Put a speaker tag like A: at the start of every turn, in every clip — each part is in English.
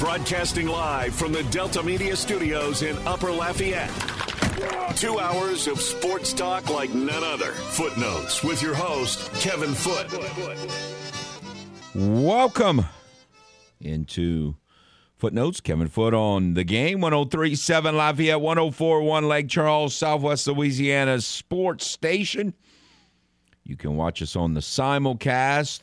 A: Broadcasting live from the Delta Media Studios in Upper Lafayette. Two hours of sports talk like none other. Footnotes with your host, Kevin Foote.
B: Welcome into Footnotes. Kevin Foote on the game. 1037 Lafayette, 1041 Lake Charles, Southwest Louisiana sports station. You can watch us on the simulcast.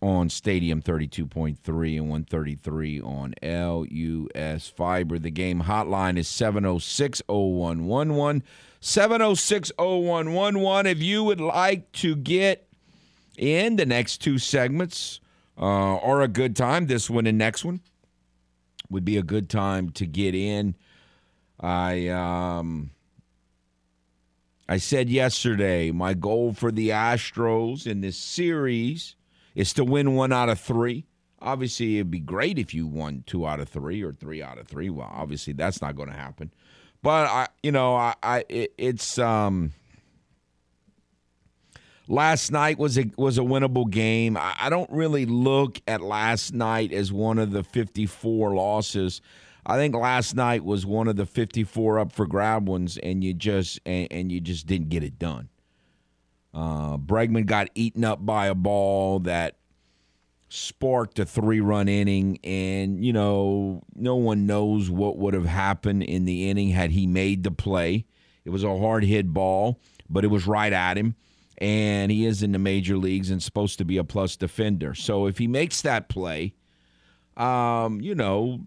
B: On Stadium 32.3 and 133 on LUS Fiber. The game hotline is 706 0111. 706 0111. If you would like to get in the next two segments uh, or a good time, this one and next one would be a good time to get in. I um I said yesterday my goal for the Astros in this series is to win one out of three. Obviously, it'd be great if you won two out of three or three out of three. Well, obviously that's not going to happen. But I, you know, I, I it, it's um. Last night was a was a winnable game. I, I don't really look at last night as one of the 54 losses. I think last night was one of the 54 up for grab ones, and you just and, and you just didn't get it done. Uh, Bregman got eaten up by a ball that sparked a three run inning, and you know no one knows what would have happened in the inning had he made the play. It was a hard hit ball, but it was right at him, and he is in the major leagues and supposed to be a plus defender. So if he makes that play, um, you know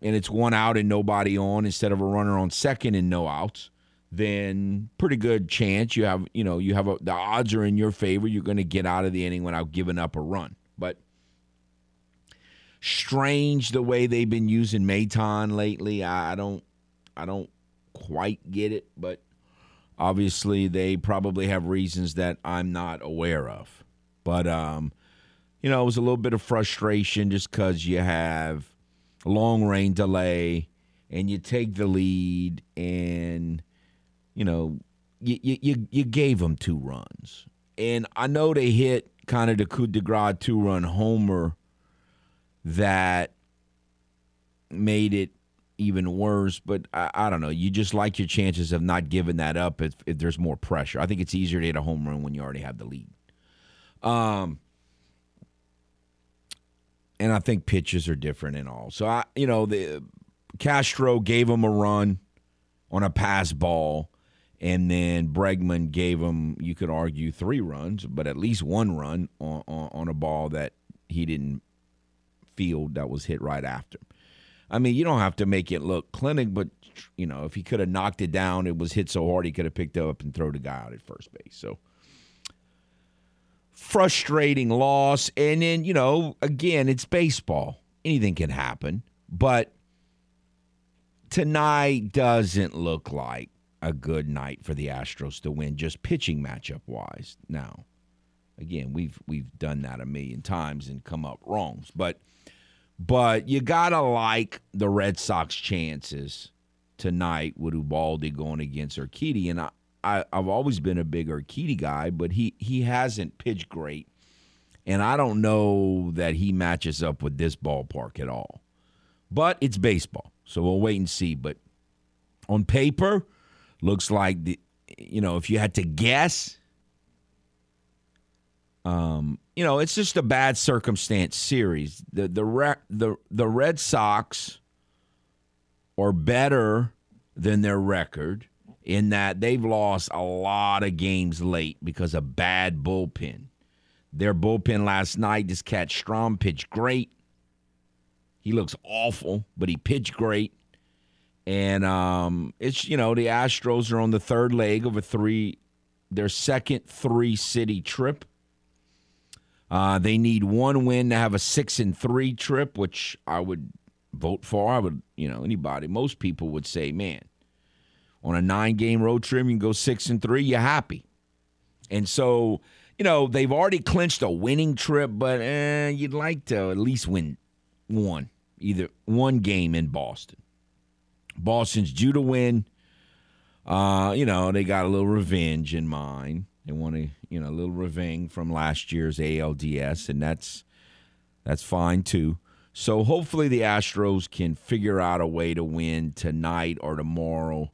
B: and it's one out and nobody on instead of a runner on second and no outs, then pretty good chance you have you know you have a, the odds are in your favor. You're going to get out of the inning without giving up a run. But strange the way they've been using Maton lately. I, don't I don't quite get it, but obviously they probably have reasons that I'm not aware of. But um, you know, it was a little bit of frustration just because you have long rain delay and you take the lead and you know you you you gave them two runs. And I know they hit kind of the coup de grace two run homer that made it even worse but I, I, don't know. You just like your chances of not giving that up if, if there's more pressure. I think it's easier to hit a home run when you already have the lead. Um and I think pitches are different and all. So I, you know, the Castro gave him a run on a pass ball, and then Bregman gave him, you could argue, three runs, but at least one run on, on, on a ball that he didn't field that was hit right after. I mean, you don't have to make it look clinic, but you know, if he could have knocked it down, it was hit so hard he could have picked it up and throw the guy out at first base. So frustrating loss. And then, you know, again, it's baseball. Anything can happen. But tonight doesn't look like a good night for the Astros to win, just pitching matchup wise. Now, again, we've we've done that a million times and come up wrongs. But but you gotta like the Red Sox chances tonight with Eovaldi going against Urquidy. And I, I, have always been a big Urquidy guy, but he he hasn't pitched great, and I don't know that he matches up with this ballpark at all. But it's baseball, so we'll wait and see. But on paper, looks like the you know if you had to guess, um, you know it's just a bad circumstance series. The the the the Red Sox are better than their record in that they've lost a lot of games late because of bad bullpen. Their bullpen last night, this cat Strahm pitched great. He looks awful, but he pitched great. And um, it's you know the Astros are on the third leg of a three, their second three city trip. Uh, they need one win to have a six and three trip, which I would vote for. I would, you know, anybody, most people would say, man, on a nine game road trip, you can go six and three, you're happy. And so, you know, they've already clinched a winning trip, but eh, you'd like to at least win one, either one game in Boston. Boston's due to win. Uh, you know, they got a little revenge in mind. They want to, you know, a little revenge from last year's ALDS, and that's that's fine too. So hopefully the Astros can figure out a way to win tonight or tomorrow.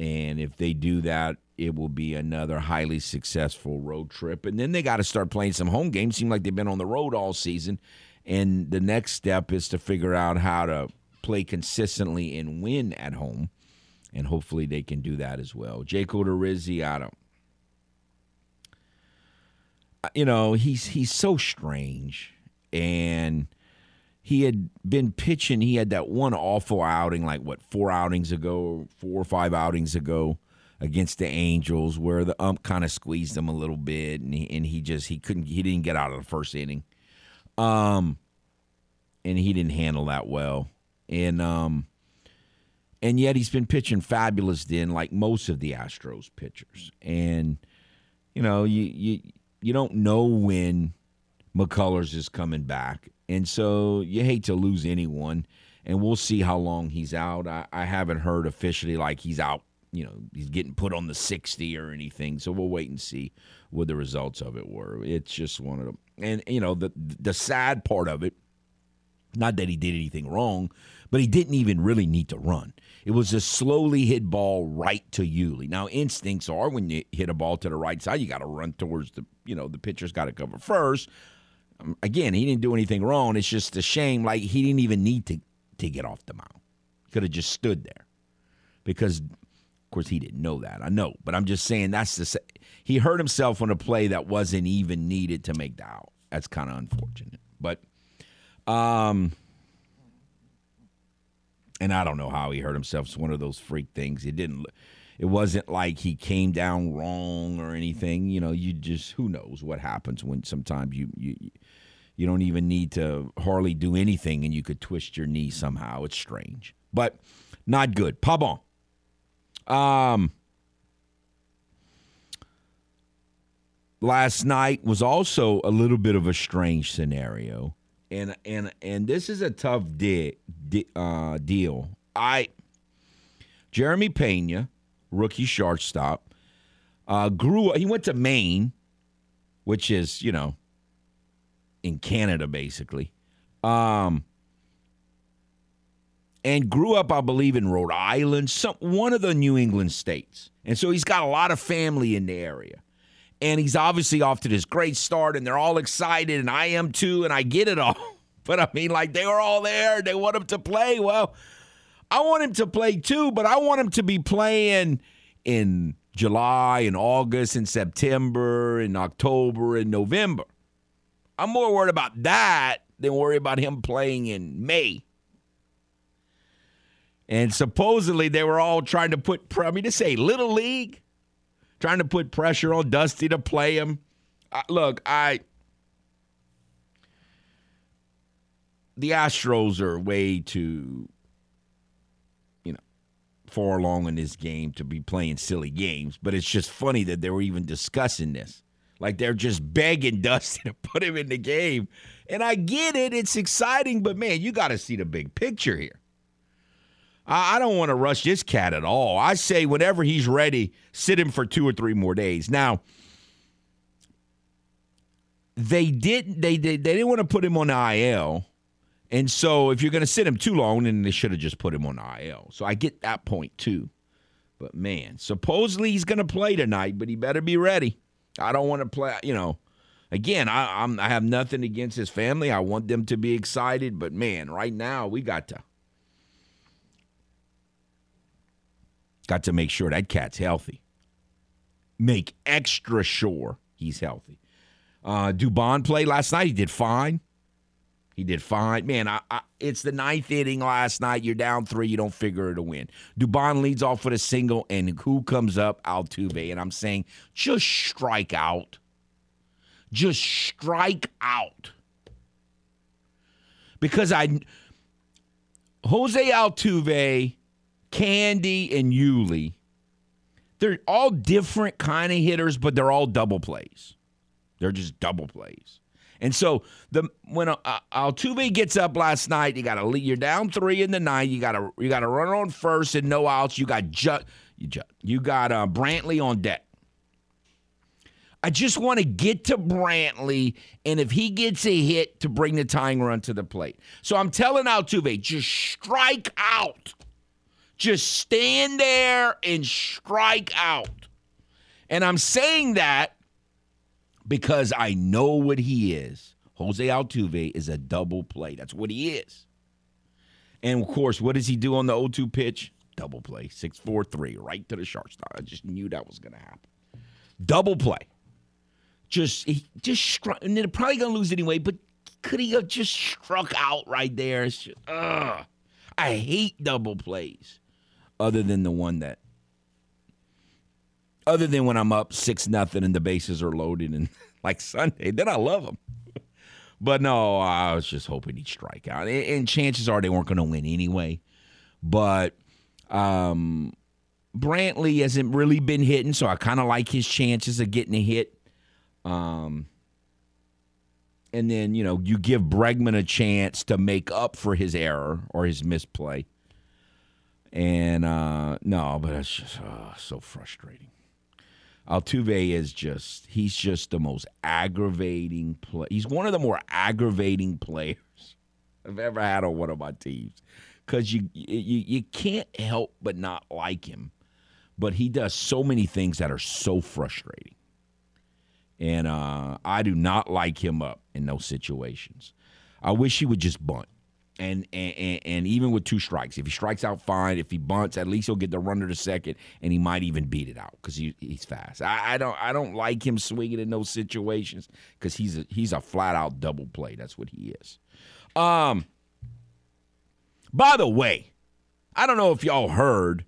B: And if they do that, it will be another highly successful road trip. And then they got to start playing some home games. Seem like they've been on the road all season. And the next step is to figure out how to play consistently and win at home. And hopefully they can do that as well. Jake Odorizzi, I. You know, he's he's so strange. And he had been pitching. He had that one awful outing, like what, four outings ago, four or five outings ago against the Angels, where the ump kind of squeezed him a little bit, and he, and he just he couldn't he didn't get out of the first inning, um, and he didn't handle that well, and um, and yet he's been pitching fabulous then, like most of the Astros pitchers, and you know you you you don't know when McCullers is coming back, and so you hate to lose anyone. And we'll see how long he's out. I, I haven't heard officially like he's out you know he's getting put on the 60 or anything so we'll wait and see what the results of it were it's just one of them and you know the the sad part of it not that he did anything wrong but he didn't even really need to run it was a slowly hit ball right to Yuli. Now instincts are when you hit a ball to the right side, you got to run towards the you know the pitcher's got to cover first. Um, again, he didn't do anything wrong. It's just a shame. Like he didn't even need to to get off the mound. Could have just stood there because of course, he didn't know that. I know, but I'm just saying that's the he hurt himself on a play that wasn't even needed to make the out. That's kind of unfortunate, but um, and I don't know how he hurt himself. It's one of those freak things. It didn't. It wasn't like he came down wrong or anything. You know, you just who knows what happens when sometimes you you you don't even need to hardly do anything and you could twist your knee somehow. It's strange, but not good. Pabon. Um, last night was also a little bit of a strange scenario, and and and this is a tough di- di- uh, deal. I Jeremy Pena, rookie shortstop, uh, grew. He went to Maine, which is you know in Canada basically. Um, and grew up, I believe, in Rhode Island, some one of the New England states. And so he's got a lot of family in the area. And he's obviously off to this great start, and they're all excited, and I am too, and I get it all. But I mean, like they were all there, they want him to play. Well, I want him to play too, but I want him to be playing in July and August and September and October and November. I'm more worried about that than worry about him playing in May. And supposedly they were all trying to put, I mean, to say little league, trying to put pressure on Dusty to play him. Uh, look, I. The Astros are way too, you know, far along in this game to be playing silly games. But it's just funny that they were even discussing this. Like they're just begging Dusty to put him in the game. And I get it, it's exciting, but man, you got to see the big picture here. I don't want to rush this cat at all. I say whenever he's ready, sit him for two or three more days. Now, they didn't they, they, they didn't want to put him on IL. And so if you're going to sit him too long, then they should have just put him on IL. So I get that point too. But man, supposedly he's going to play tonight, but he better be ready. I don't want to play, you know. Again, I, I'm, I have nothing against his family. I want them to be excited, but man, right now we got to Got to make sure that cat's healthy. Make extra sure he's healthy. Uh, Dubon played last night. He did fine. He did fine. Man, I, I, it's the ninth inning last night. You're down three. You don't figure it a win. Dubon leads off with a single, and who comes up? Altuve. And I'm saying, just strike out. Just strike out. Because I, Jose Altuve Candy and Yuli, they're all different kind of hitters, but they're all double plays. They're just double plays. And so the when uh, Altuve gets up last night, you got to you're down three in the ninth. You got to you got to run on first and no outs. You got ju- you, ju- you got uh, Brantley on deck. I just want to get to Brantley, and if he gets a hit, to bring the tying run to the plate. So I'm telling Altuve, just strike out. Just stand there and strike out. And I'm saying that because I know what he is. Jose Altuve is a double play. That's what he is. And of course, what does he do on the 0 2 pitch? Double play, 6 4 3, right to the shortstop. I just knew that was going to happen. Double play. Just, he just struck, and they're probably going to lose anyway, but could he have just struck out right there? Just, ugh. I hate double plays other than the one that other than when I'm up six nothing and the bases are loaded and like Sunday, then I love them. But no, I was just hoping he'd strike out, and chances are they weren't going to win anyway. But um, Brantley hasn't really been hitting, so I kind of like his chances of getting a hit. Um, and then you know you give Bregman a chance to make up for his error or his misplay. And uh, no, but it's just uh, so frustrating. Altuve is just he's just the most aggravating play. He's one of the more aggravating players I've ever had on one of my teams because you, you you can't help but not like him, but he does so many things that are so frustrating, and uh, I do not like him up in those situations. I wish he would just bunt and, and and even with two strikes, if he strikes out, fine. If he bunts, at least he'll get the runner to second, and he might even beat it out because he, he's fast. I, I, don't I don't like him swinging in those situations because he's a, he's a flat out double play. That's what he is. Um. By the way, I don't know if y'all heard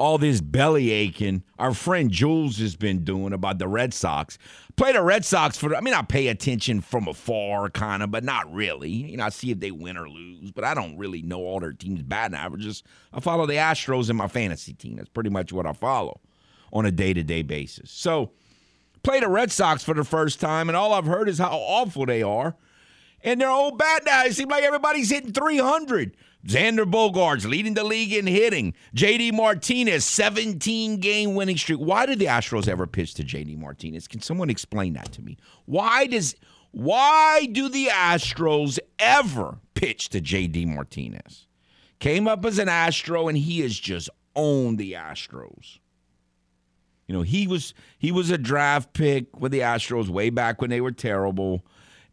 B: all this belly aching our friend Jules has been doing about the Red Sox. Play the Red Sox for, I mean, I pay attention from afar, kind of, but not really. You know, I see if they win or lose, but I don't really know all their teams' batting averages. I follow the Astros in my fantasy team. That's pretty much what I follow on a day to day basis. So, play the Red Sox for the first time, and all I've heard is how awful they are. And they're old bat now. It seems like everybody's hitting 300. Xander Bogaerts leading the league in hitting. JD Martinez, 17 game winning streak. Why did the Astros ever pitch to JD Martinez? Can someone explain that to me? Why does why do the Astros ever pitch to JD Martinez? Came up as an Astro and he has just owned the Astros. You know, he was he was a draft pick with the Astros way back when they were terrible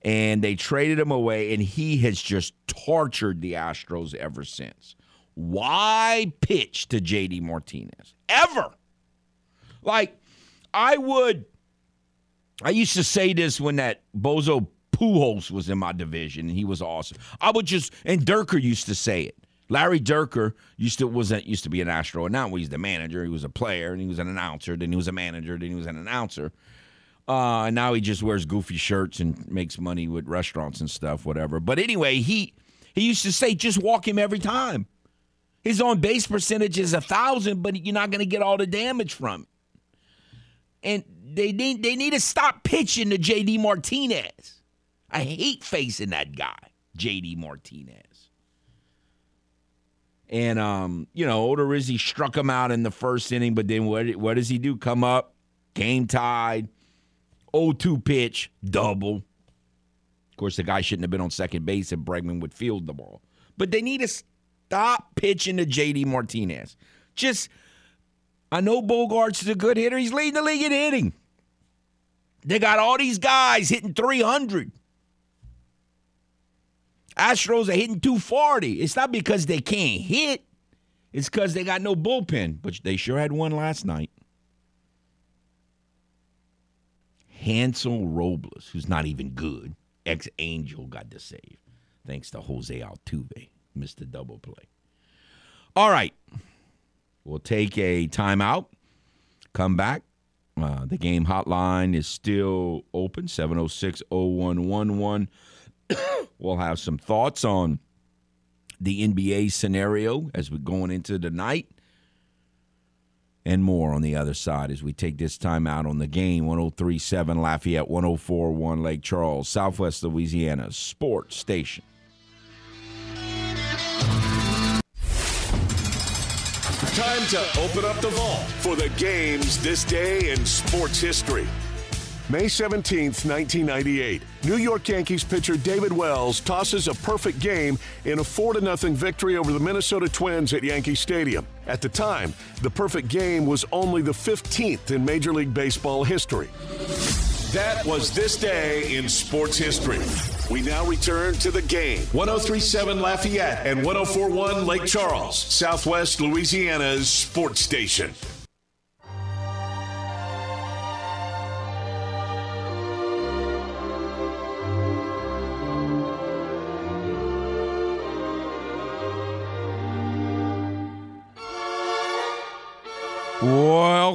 B: and they traded him away, and he has just tortured the Astros ever since. Why pitch to JD Martinez? Ever. Like, I would. I used to say this when that Bozo Pujols was in my division, and he was awesome. I would just, and Dierker used to say it. Larry Dierker used to wasn't used to be an Astro, and now he's the manager. He was a player, and he was an announcer. Then he was a manager. Then he was an announcer. Uh, and now he just wears goofy shirts and makes money with restaurants and stuff, whatever. But anyway, he he used to say, just walk him every time. His on base percentage is a thousand, but you're not going to get all the damage from it. And they need they need to stop pitching to JD Martinez. I hate facing that guy, JD Martinez. And um, you know, Odorizzi struck him out in the first inning, but then what what does he do? Come up, game tied 0-2 pitch, double. Of course, the guy shouldn't have been on second base if Bregman would field the ball. But they need to stop pitching to JD Martinez. Just, I know Bogaerts is a good hitter. He's leading the league in hitting. They got all these guys hitting 300. Astros are hitting 240. It's not because they can't hit. It's because they got no bullpen, but they sure had one last night. Hansel Robles, who's not even good, ex Angel, got the save. Thanks to Jose Altuve, the double play. All right. We'll take a timeout, come back. Uh, the game hotline is still open 706 0111. We'll have some thoughts on the NBA scenario as we're going into the night and more on the other side as we take this time out on the game 1037 Lafayette, 1041 Lake Charles, Southwest Louisiana Sports Station.
A: Time to open up the vault for the games this day in sports history. May 17, 1998. New York Yankees pitcher David Wells tosses a perfect game in a 4 0 victory over the Minnesota Twins at Yankee Stadium. At the time, the perfect game was only the 15th in Major League Baseball history. That was this day in sports history. We now return to the game. 1037 Lafayette and 1041 Lake Charles, Southwest Louisiana's sports station.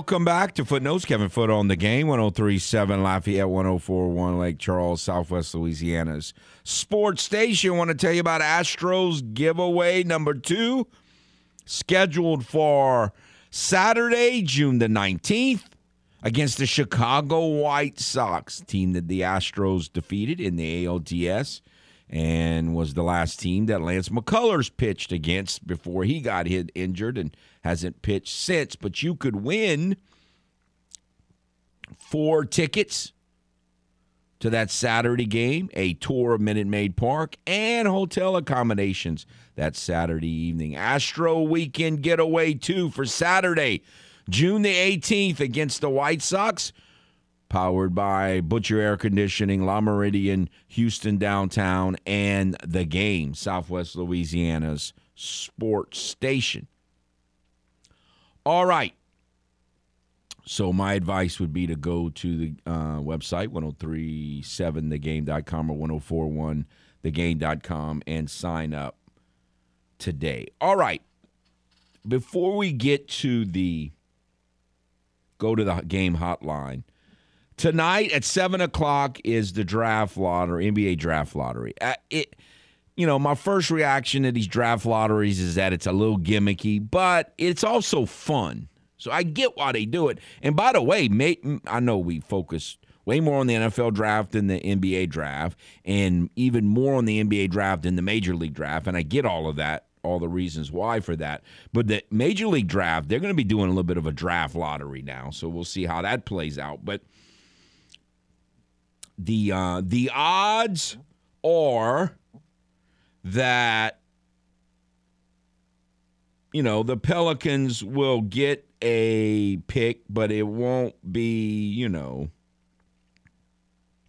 B: Welcome back to Footnotes. Kevin Foote on the game. 1037 Lafayette, 1041 Lake Charles, Southwest Louisiana's sports station. want to tell you about Astros giveaway number two, scheduled for Saturday, June the 19th, against the Chicago White Sox, team that the Astros defeated in the ALDS and was the last team that Lance McCullers pitched against before he got hit injured and hasn't pitched since. But you could win four tickets to that Saturday game, a tour of Minute Maid Park, and hotel accommodations that Saturday evening. Astro weekend getaway two for Saturday, June the 18th against the White Sox powered by Butcher Air Conditioning, Le Meridien, Houston Downtown, and The Game, Southwest Louisiana's sports station. All right. So my advice would be to go to the uh, website, 1037thegame.com or 1041thegame.com and sign up today. All right. Before we get to the go to the game hotline, Tonight at seven o'clock is the draft lottery, NBA draft lottery. Uh, it, you know, my first reaction to these draft lotteries is that it's a little gimmicky, but it's also fun. So I get why they do it. And by the way, I know we focus way more on the NFL draft than the NBA draft, and even more on the NBA draft than the Major League draft. And I get all of that, all the reasons why for that. But the Major League draft, they're going to be doing a little bit of a draft lottery now. So we'll see how that plays out. But the uh, the odds are that you know the Pelicans will get a pick, but it won't be you know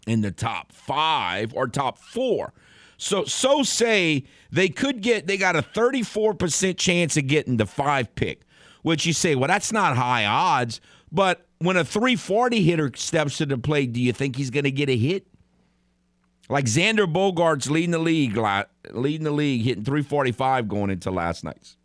B: in the top five or top four. So so say they could get they got a 34% chance of getting the five pick, which you say, well, that's not high odds, but when a 340 hitter steps to the plate, do you think he's going to get a hit? Like Xander Bogaerts leading the league, leading the league, hitting 345 going into last night's.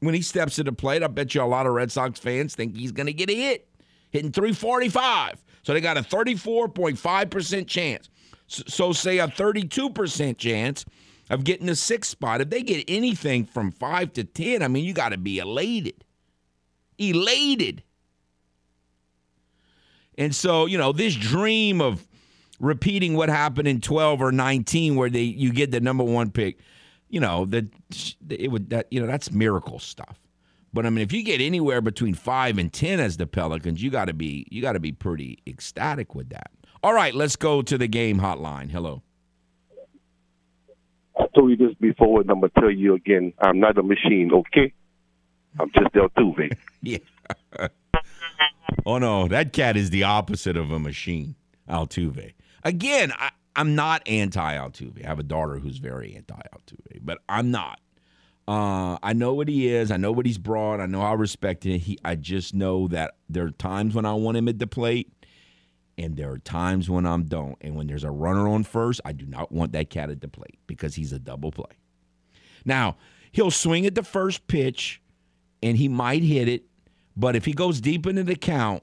B: When he steps to the plate, I bet you a lot of Red Sox fans think he's going to get a hit, hitting 345. So they got a 34.5% chance. So, say a 32% chance of getting the sixth spot. If they get anything from five to 10, I mean, you got to be elated. Elated. And so, you know, this dream of repeating what happened in 12 or 19 where they you get the number 1 pick, you know, that it would that you know, that's miracle stuff. But I mean, if you get anywhere between 5 and 10 as the Pelicans, you got to be you got to be pretty ecstatic with that. All right, let's go to the game hotline. Hello.
C: I told you this before, and I'm gonna tell you again. I'm not a machine, okay? I'm just Altuve.
B: yeah. Oh no, that cat is the opposite of a machine, Altuve. Again, I, am not anti Altuve. I have a daughter who's very anti Altuve, but I'm not. Uh, I know what he is. I know what he's brought. I know I respect him. He, I just know that there are times when I want him at the plate, and there are times when I don't. And when there's a runner on first, I do not want that cat at the plate because he's a double play. Now he'll swing at the first pitch, and he might hit it but if he goes deep into the count,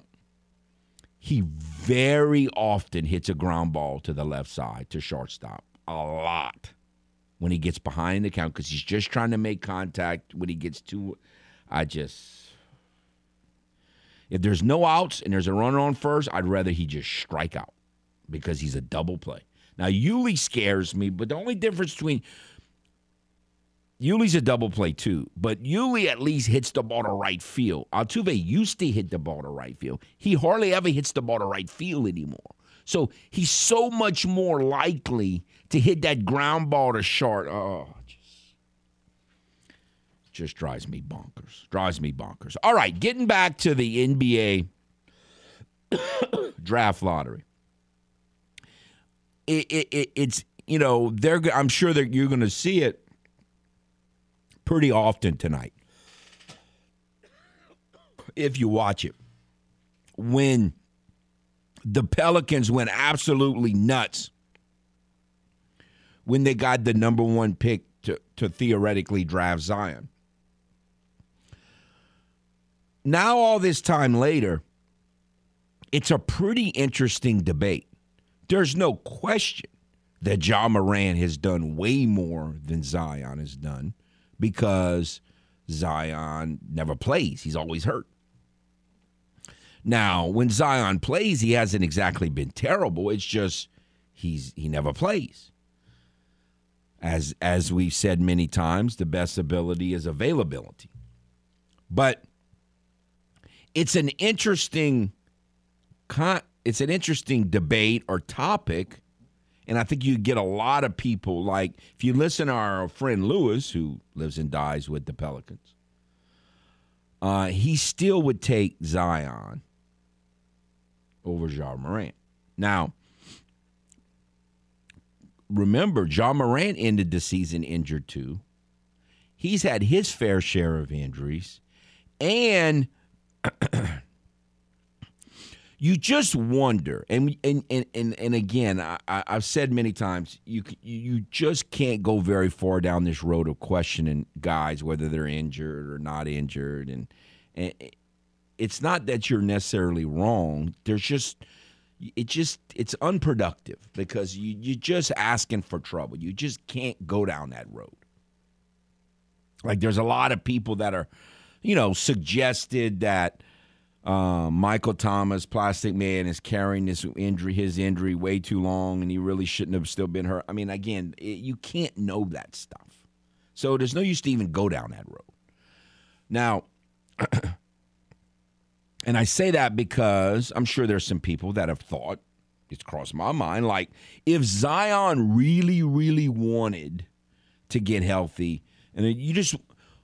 B: he very often hits a ground ball to the left side to shortstop. A lot when he gets behind the count because he's just trying to make contact. When he gets too, I just. If there's no outs and there's a runner on first, I'd rather he just strike out because he's a double play. Now, Yuli scares me, but the only difference between Yuli's a double play too, but Yuli at least hits the ball to right field. Altuve used to hit the ball to right field. He hardly ever hits the ball to right field anymore. So he's so much more likely to hit that ground ball to short. Oh, just, just drives me bonkers. Drives me bonkers. All right, getting back to the NBA draft lottery. It, it, it, it's you know they're I'm sure that you're going to see it pretty often tonight if you watch it when the Pelicans went absolutely nuts when they got the number one pick to, to theoretically draft Zion. Now, all this time later, it's a pretty interesting debate. There's no question that Ja Morant has done way more than Zion has done because Zion never plays. He's always hurt. Now, when Zion plays, he hasn't exactly been terrible. It's just he's he never plays. As as we've said many times, the best ability is availability. But it's an interesting it's an interesting debate or topic and I think you get a lot of people like if you listen to our friend Lewis who lives and dies with the Pelicans. Uh, he still would take Zion over Ja Morant. Now, remember, Ja Morant ended the season injured too. He's had his fair share of injuries. And you just wonder, and and and and, and again, I, have said many times, you you just can't go very far down this road of questioning guys whether they're injured or not injured, and, and eh, it's not that you're necessarily wrong. There's just it just it's unproductive because you you're just asking for trouble. You just can't go down that road. Like there's a lot of people that are, you know, suggested that uh, Michael Thomas, Plastic Man, is carrying this injury, his injury, way too long, and he really shouldn't have still been hurt. I mean, again, it, you can't know that stuff, so there's no use to even go down that road. Now, And I say that because I'm sure there's some people that have thought, it's crossed my mind, like if Zion really, really wanted to get healthy, and you just,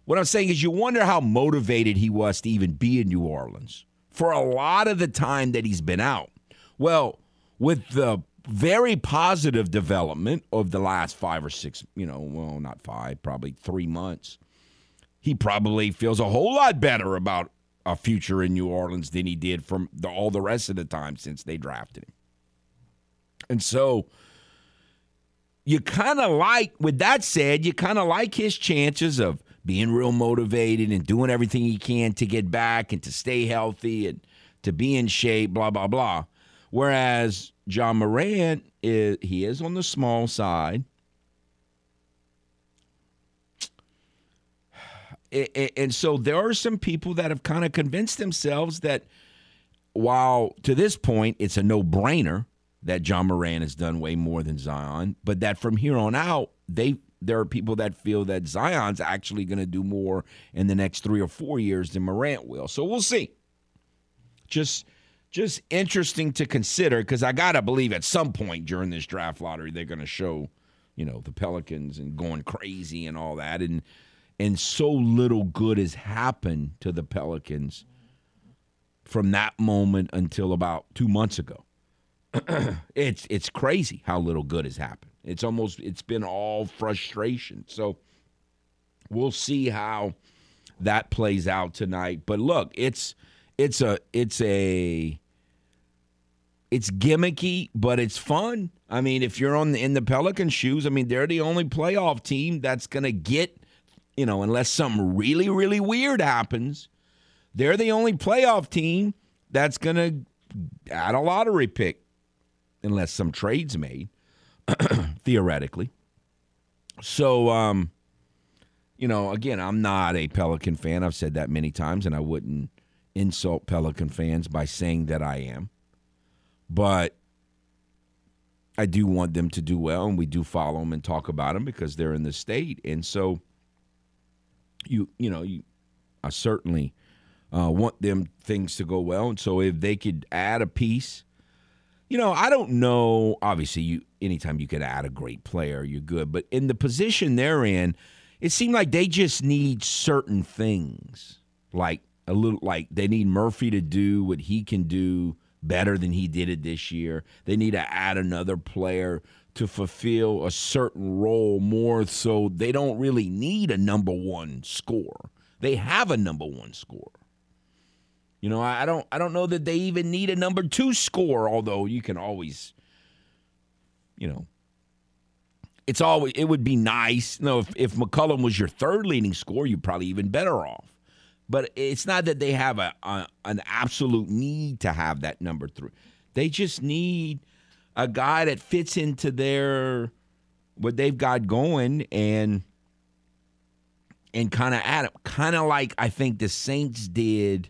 B: what I'm saying is you wonder how motivated he was to even be in New Orleans for a lot of the time that he's been out. Well, with the very positive development of the last five or six, you know, well, not five, probably three months, he probably feels a whole lot better about a future in New Orleans than he did from the, all the rest of the time since they drafted him. And so you kind of like, with that said, you kind of like his chances of being real motivated and doing everything he can to get back and to stay healthy and to be in shape, blah, blah, blah. Whereas Ja Morant, is, he is on the small side. and so there are some people that have kind of convinced themselves that while to this point it's a no-brainer that Ja Morant has done way more than Zion, but that from here on out they there are people that feel that Zion's actually going to do more in the next 3 or 4 years than Morant will. So we'll see. Just just interesting to consider because I got to believe at some point during this draft lottery they're going to show, you know, the Pelicans and going crazy and all that and and so little good has happened to the Pelicans from that moment until about two months ago. it's it's crazy how little good has happened. It's almost it's been all frustration. So we'll see how that plays out tonight. But look, it's it's a it's a it's gimmicky, but it's fun. I mean, if you're on the, in the Pelican shoes, I mean, they're the only playoff team that's going to get you know, unless something really, really weird happens, they're the only playoff team that's going to add a lottery pick unless some trades made, theoretically. So, um, you know, again, I'm not a Pelican fan. I've said that many times, and I wouldn't insult Pelican fans by saying that I am. But I do want them to do well, and we do follow them and talk about them because they're in the state. And so, you you know you I certainly uh, want them things to go well, and so if they could add a piece, you know, I don't know. Obviously, you anytime you can add a great player, you're good. But in the position they're in, it seemed like they just need certain things, like a little, like they need Murphy to do what he can do better than he did it this year. They need to add another player to fulfill a certain role more so they don't really need a number one score. They have a number one score. You know, I don't I don't know that they even need a number two score, although you can always, you know, it's always it would be nice. You know, if, if McCollum was your third leading scorer, you're probably even better off. But it's not that they have a, a an absolute need to have that number three. They just need a guy that fits into their what they've got going and and kind of add it, kind of like I think the Saints did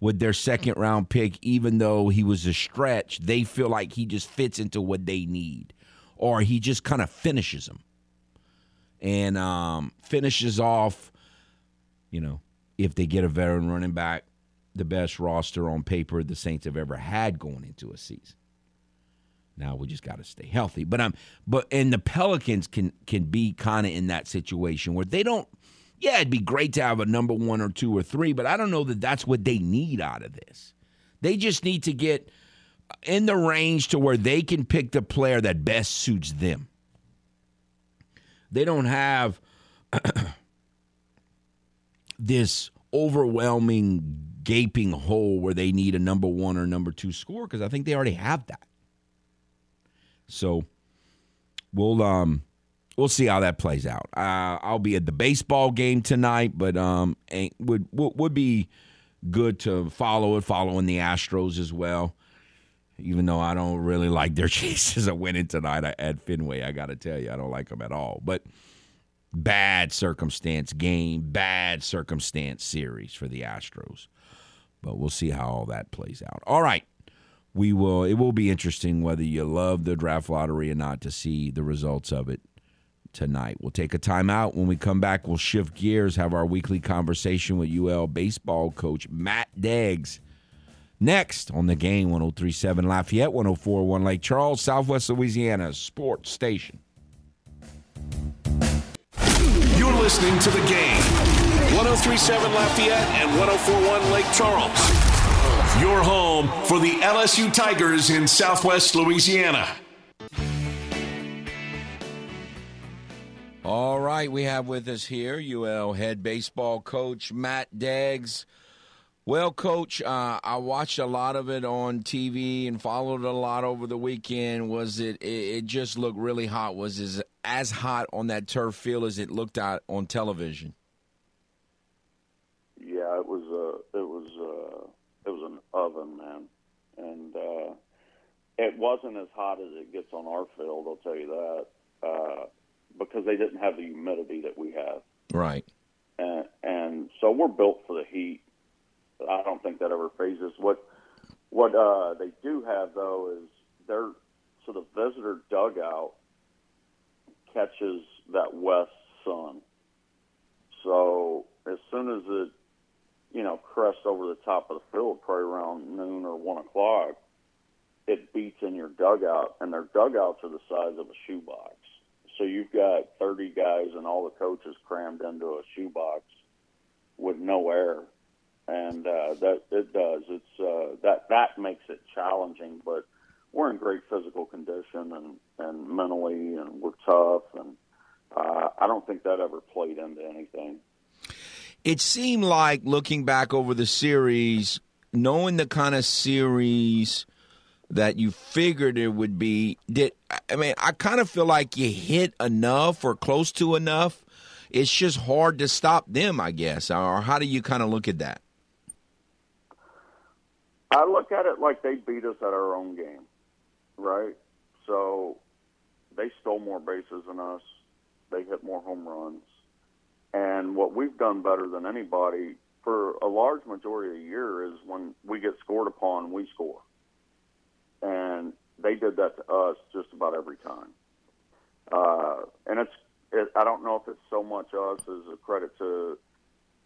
B: with their second round pick, even though he was a stretch, they feel like he just fits into what they need, or he just kind of finishes them and um, finishes off. You know, if they get a veteran running back, the best roster on paper the Saints have ever had going into a season. Now we just got to stay healthy. But I'm but and the Pelicans can can be kind of in that situation where they don't yeah, it'd be great to have a number 1 or 2 or 3, but I don't know that that's what they need out of this. They just need to get in the range to where they can pick the player that best suits them. They don't have this overwhelming gaping hole where they need a number 1 or number 2 score because I think they already have that. So we'll um we'll see how that plays out. Uh, I'll be at the baseball game tonight, but um would would be good to follow it, following the Astros as well. Even though I don't really like their chances of winning tonight at Fenway, I got to tell you, I don't like them at all. But bad circumstance game, bad circumstance series for the Astros. But we'll see how all that plays out. All right we will it will be interesting whether you love the draft lottery or not to see the results of it tonight. We'll take a timeout. When we come back, we'll shift gears, have our weekly conversation with UL baseball coach Matt Deggs. Next on the game 1037 Lafayette, 1041 Lake Charles, Southwest Louisiana Sports Station.
A: You're listening to the game 1037 Lafayette and 1041 Lake Charles. Your home for the LSU Tigers in Southwest Louisiana.
B: All right, we have with us here UL head baseball coach Matt Deggs. Well, coach, uh, I watched a lot of it on TV and followed a lot over the weekend. Was it? It, it just looked really hot. Was it as hot on that turf field as it looked at on television?
D: Yeah, it was. Uh, it was. Uh it was an oven, man, and uh, it wasn't as hot as it gets on our field. I'll tell you that uh, because they didn't have the humidity that we have.
B: Right.
D: And, and so we're built for the heat. I don't think that ever fazes. What what uh, they do have though is their so the visitor dugout catches that west sun. So as soon as it you know, crest over the top of the field, probably around noon or one o'clock, it beats in your dugout, and their dugouts are the size of a shoebox. So you've got 30 guys and all the coaches crammed into a shoebox with no air, and uh, that it does. It's uh, that that makes it challenging, but we're in great physical condition and and mentally, and we're tough, and uh, I don't think that ever played into anything.
B: It seemed like looking back over the series, knowing the kind of series that you figured it would be, did I mean I kind of feel like you hit enough or close to enough. It's just hard to stop them, I guess. Or how do you kind of look at that?
D: I look at it like they beat us at our own game, right? So they stole more bases than us. They hit more home runs. And what we've done better than anybody for a large majority of the year is when we get scored upon, we score. And they did that to us just about every time. Uh, and it's, it, I don't know if it's so much us as a credit to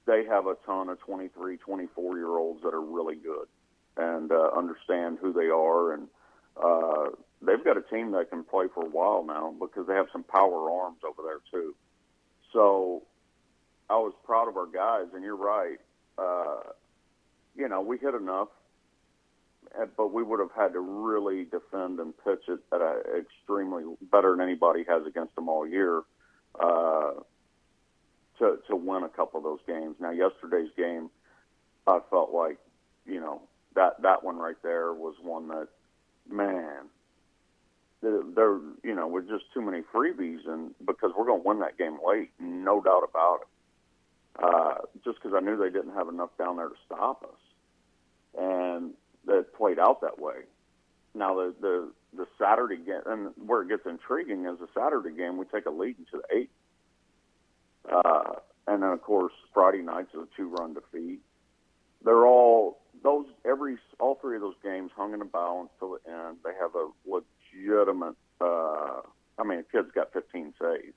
D: they have a ton of 23, 24 year olds that are really good and uh, understand who they are and uh, they've got a team that can play for a while now because they have some power arms over there too. So I was proud of our guys, and you're right. Uh, you know, we hit enough, but we would have had to really defend and pitch it at a extremely better than anybody has against them all year uh, to to win a couple of those games. Now, yesterday's game, I felt like you know that that one right there was one that man there, you know, with just too many freebies, and because we're going to win that game late, no doubt about it. Uh, just because I knew they didn't have enough down there to stop us, and that played out that way. Now the the the Saturday game, and where it gets intriguing is the Saturday game. We take a lead into the eighth, uh, and then of course Friday nights is a two-run defeat. They're all those every all three of those games hung in the balance till the end. They have a legitimate. Uh, I mean, a kid's got 15 saves.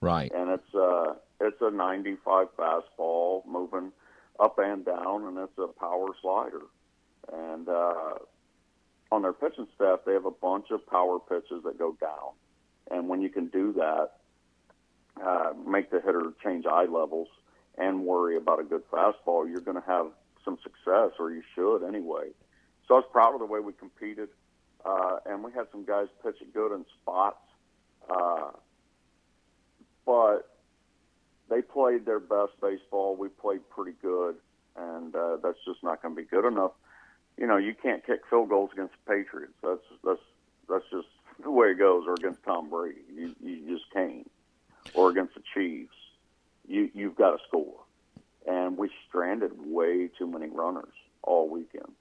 B: Right.
D: And it's uh, it's a 95 fastball moving up and down, and it's a power slider. And uh, on their pitching staff, they have a bunch of power pitches that go down. And when you can do that, uh, make the hitter change eye levels and worry about a good fastball, you're going to have some success, or you should anyway. So I was proud of the way we competed. Uh, and we had some guys pitching good in spots. Uh, but they played their best baseball. We played pretty good, and uh, that's just not going to be good enough. You know, you can't kick field goals against the Patriots. That's that's that's just the way it goes. Or against Tom Brady, you you just can't. Or against the Chiefs, you you've got to score. And we stranded way too many runners all weekend.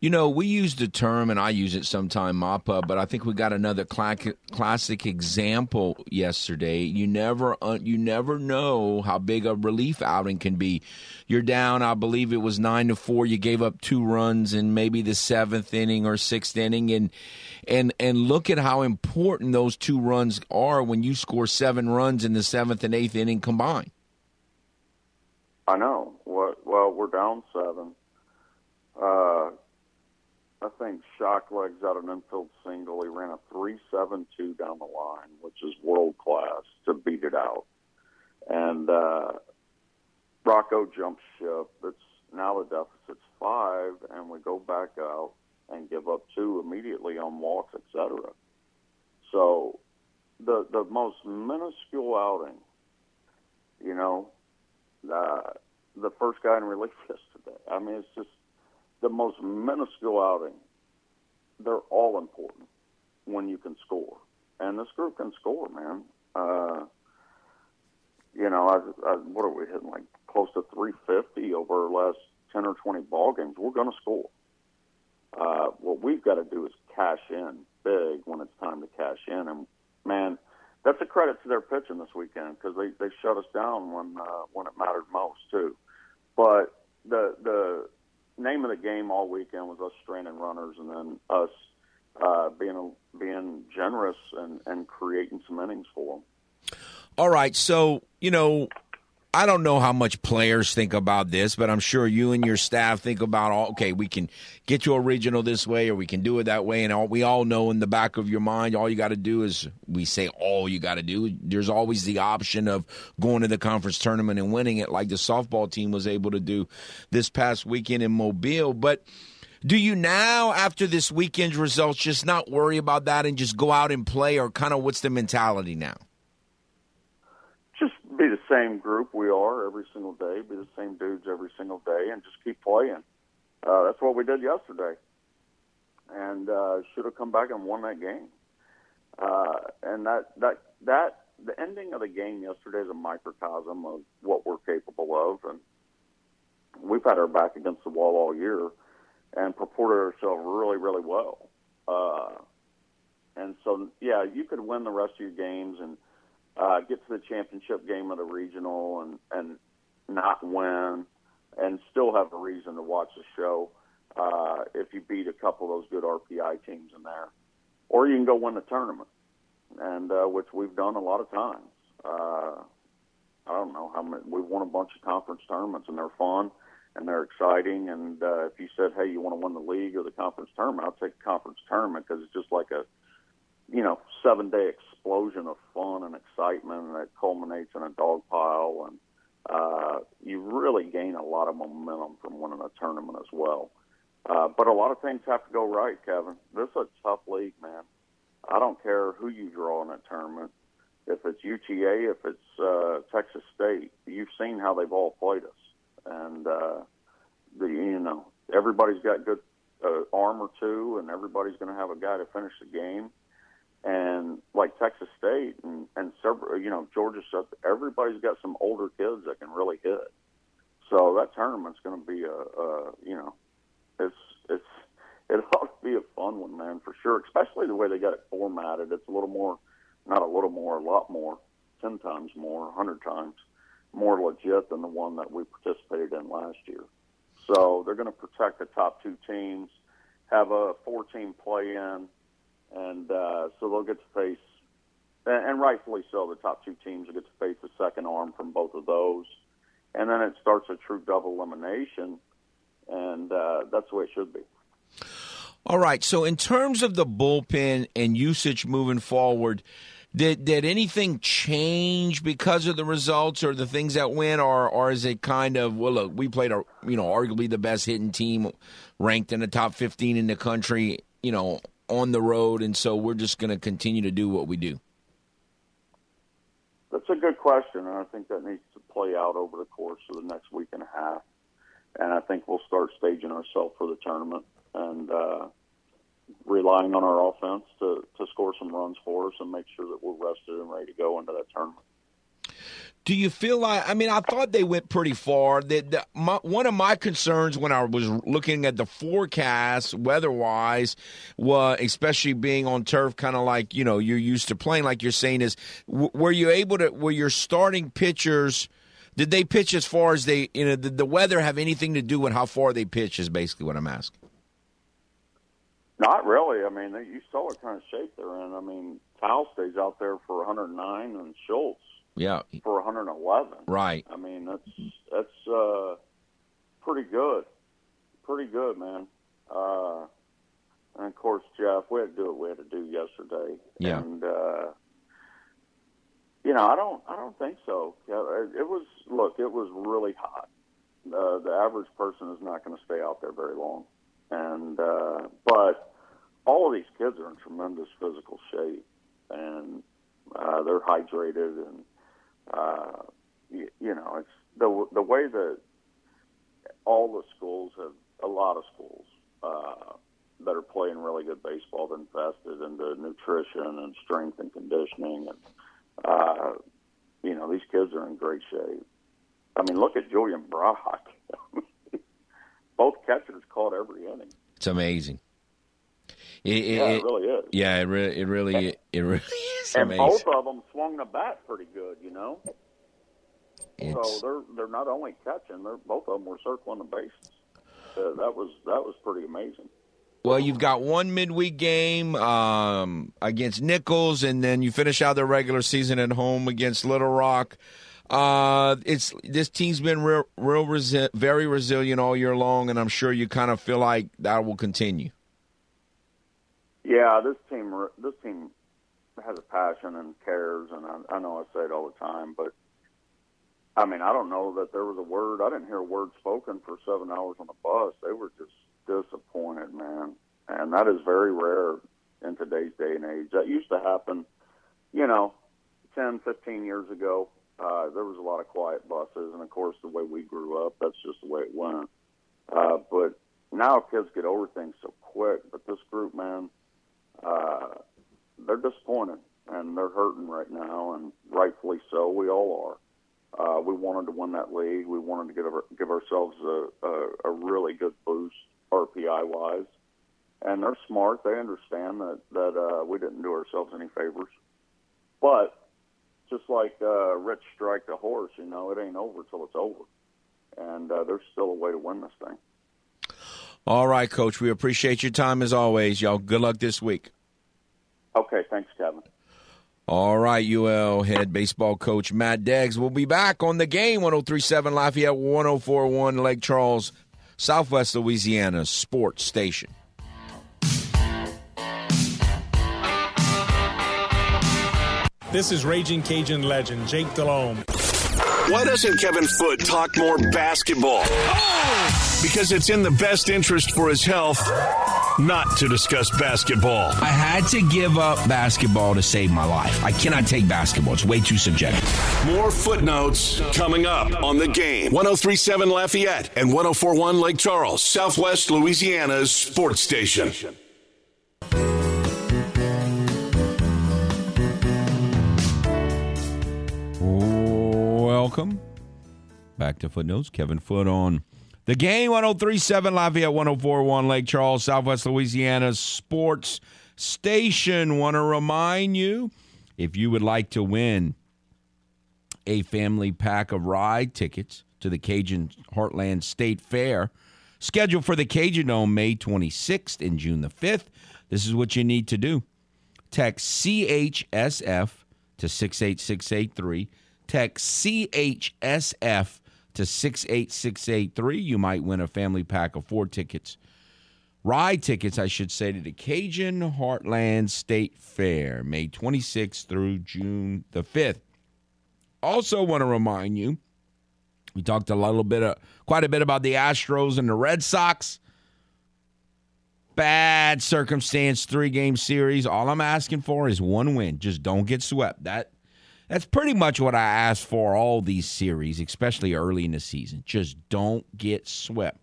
B: You know, we use the term, and I use it sometime, Mappa, but I think we got another classic example yesterday. You never, you never know how big a relief outing can be. You're down, I believe it was nine to four. You gave up two runs in maybe the seventh inning or sixth inning, and and and look at how important those two runs are when you score seven runs in the seventh and eighth inning combined.
D: I know. Well, we're down seven. Uh, I think Shocklegs out an infield single. He ran a three seven two down the line, which is world class to beat it out. And uh, Rocco jumps ship. It's now the deficit's five, and we go back out and give up two immediately on walks, etc. So the the most minuscule outing, you know, uh, the first guy in relief yesterday. I mean, it's just the most minuscule outing, they're all important when you can score. And this group can score, man. Uh, you know, I, I, what are we hitting? Like close to 350 over our last 10 or 20 ball games. We're going to score. Uh, what we've got to do is cash in big when it's time to cash in. And man, that's a credit to their pitching this weekend because they they shut us down when uh, when it mattered most too. But the the name of the game all weekend was us straining runners, and then us uh, being being generous and, and creating some innings for them.
B: All right, so you know I don't know how much players think about this, but I'm sure you and your staff think about all. Okay, we can get you original this way, or we can do it that way, and all, we all know in the back of your mind, all you got to do is we say all you got to do. There's always the option of going to the conference tournament and winning it, like the softball team was able to do this past weekend in Mobile. But do you now, after this weekend's results, just not worry about that and just go out and play, or kind of what's the mentality now?
D: Same group we are every single day, be the same dudes every single day, and just keep playing. Uh, that's what we did yesterday, and uh, should have come back and won that game. Uh, and that that that the ending of the game yesterday is a microcosm of what we're capable of, and we've had our back against the wall all year, and purported ourselves really really well. Uh, and so, yeah, you could win the rest of your games and uh, get to the championship game of the regional and and not win, and still have a reason to watch the show uh, if you beat a couple of those good RPI teams in there, or you can go win the tournament, and uh, which we've done a lot of times. Uh, I don't know how many we've won a bunch of conference tournaments and they're fun, and they're exciting. And uh, if you said, "Hey, you want to win the league or the conference tournament?" I'll take the conference tournament because it's just like a you know seven day explosion of fun and excitement that culminates in a dog pile and uh, you really gain a lot of momentum from winning a tournament as well. Uh, but a lot of things have to go right, Kevin. This is a tough league, man. I don't care who you draw in that tournament. If it's UTA, if it's uh, Texas State, you've seen how they've all played us, and uh, the you know everybody's got good uh, arm or two, and everybody's going to have a guy to finish the game and like Texas State and and several, you know, Georgia stuff. Everybody's got some older kids that can really hit. So that tournament's going to be a, a, you know, it's it's it ought to be a fun one, man, for sure. Especially the way they got it formatted. It's a little more, not a little more, a lot more, ten times more, hundred times more legit than the one that we participated in last year. So they're going to protect the top two teams, have a four-team play-in and uh, so they'll get to face, and rightfully so, the top two teams will get to face the second arm from both of those, and then it starts a true double elimination, and uh, that's the way it should be.
B: All right. So, in terms of the bullpen and usage moving forward, did did anything change because of the results or the things that went, or or is it kind of well, look, we played a you know arguably the best hitting team, ranked in the top fifteen in the country, you know, on the road, and so we're just going to continue to do what we do?
D: That's a good question, and I think that needs to play out over the course of the next week and a half. And I think we'll start staging ourselves for the tournament and uh, relying on our offense to, to score some runs for us and make sure that we're rested and ready to go into that tournament.
B: Do you feel like? I mean, I thought they went pretty far. That one of my concerns when I was looking at the forecast weather-wise, was especially being on turf, kind of like you know you're used to playing, like you're saying, is w- were you able to? Were your starting pitchers? Did they pitch as far as they? You know, did the weather have anything to do with how far they pitch? Is basically what I'm asking.
D: Not really. I mean, you saw what kind of shape they're in. I mean, Kyle stays out there for 109, and Schultz
B: yeah.
D: For 111.
B: Right.
D: I mean, that's that's uh, pretty good. Pretty good, man. Uh, and of course, Jeff, we had to do what we had to do yesterday.
B: Yeah.
D: And uh, you know, I don't, I don't think so. It was look, it was really hot. Uh, the average person is not going to stay out there very long, and uh, but all of these kids are in tremendous physical shape, and uh, they're hydrated and uh, you, you know, it's the the way that all the schools have a lot of schools uh, that are playing really good baseball have invested into nutrition and strength and conditioning, and uh, you know these kids are in great shape. I mean, look at Julian Brock. Both catchers caught every inning.
B: It's amazing.
D: It, it, yeah, it really is.
B: Yeah, it really, it really, and, it really is.
D: And
B: amazing.
D: both of them swung the bat pretty good, you know. It's... So they're they're not only catching, they're both of them were circling the bases. Uh, that was that was pretty amazing.
B: Well, you've got one midweek game um, against Nicholls, and then you finish out the regular season at home against Little Rock. Uh, it's this team's been real, real resi- very resilient all year long, and I'm sure you kind of feel like that will continue.
D: Yeah, this team this team has a passion and cares, and I, I know I say it all the time, but I mean, I don't know that there was a word. I didn't hear a word spoken for seven hours on the bus. They were just disappointed, man, and that is very rare in today's day and age. That used to happen, you know, ten, fifteen years ago. Uh, there was a lot of quiet buses, and of course, the way we grew up, that's just the way it went. Uh, but now kids get over things so quick. But this group, man, uh, they're disappointed and they're hurting right now, and rightfully so. We all are. Uh, we wanted to win that league. We wanted to give, give ourselves a, a, a really good boost RPI wise, and they're smart. They understand that that uh, we didn't do ourselves any favors. But just like uh, Rich Strike the horse, you know, it ain't over till it's over, and uh, there's still a way to win this thing.
B: All right, Coach. We appreciate your time as always, y'all. Good luck this week.
D: Okay, thanks, Kevin.
B: All right, UL head baseball coach Matt Deggs will be back on the game 1037 Lafayette 1041 Lake Charles, Southwest Louisiana Sports Station.
E: This is Raging Cajun legend Jake Delhomme.
A: Why doesn't Kevin Foote talk more basketball? Oh! Because it's in the best interest for his health not to discuss basketball.
B: I had to give up basketball to save my life. I cannot take basketball, it's way too subjective.
A: More footnotes coming up on the game. 1037 Lafayette and 1041 Lake Charles, Southwest Louisiana's sports station.
B: Welcome back to Footnotes. Kevin Foote on the game 1037 Lafayette 1041 Lake Charles, Southwest Louisiana Sports Station. Want to remind you if you would like to win a family pack of ride tickets to the Cajun Heartland State Fair, scheduled for the Cajun Dome May 26th and June the 5th, this is what you need to do. Text CHSF to 68683. Text CHSF to 68683. You might win a family pack of four tickets. Ride tickets, I should say, to the Cajun Heartland State Fair, May 26th through June the 5th. Also, want to remind you, we talked a little bit, of, quite a bit about the Astros and the Red Sox. Bad circumstance, three game series. All I'm asking for is one win. Just don't get swept. That that's pretty much what I ask for all these series, especially early in the season. Just don't get swept.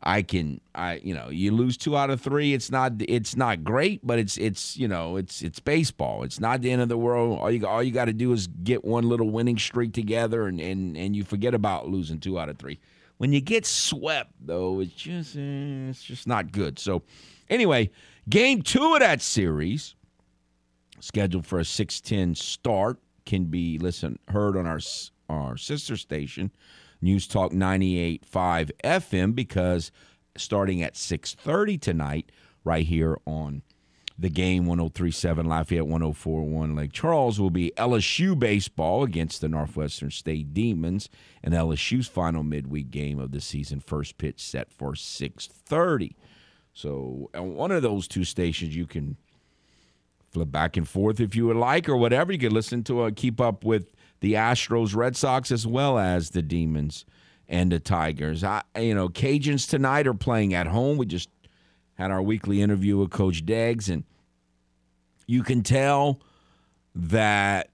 B: I can I you know, you lose 2 out of 3, it's not it's not great, but it's it's you know, it's it's baseball. It's not the end of the world. All you all you got to do is get one little winning streak together and and and you forget about losing 2 out of 3. When you get swept though, it's just eh, it's just not good. So anyway, game 2 of that series scheduled for a 6:10 start can be listen heard on our our sister station News Talk 98.5 FM because starting at 6:30 tonight right here on the game 1037 Lafayette 1041 Lake Charles will be LSU baseball against the Northwestern State Demons and LSU's final midweek game of the season first pitch set for 6:30. So on one of those two stations you can flip back and forth if you would like or whatever. You could listen to uh, keep up with the Astros, Red Sox, as well as the Demons and the Tigers. I, you know, Cajuns tonight are playing at home. We just had our weekly interview with Coach Deggs, and you can tell that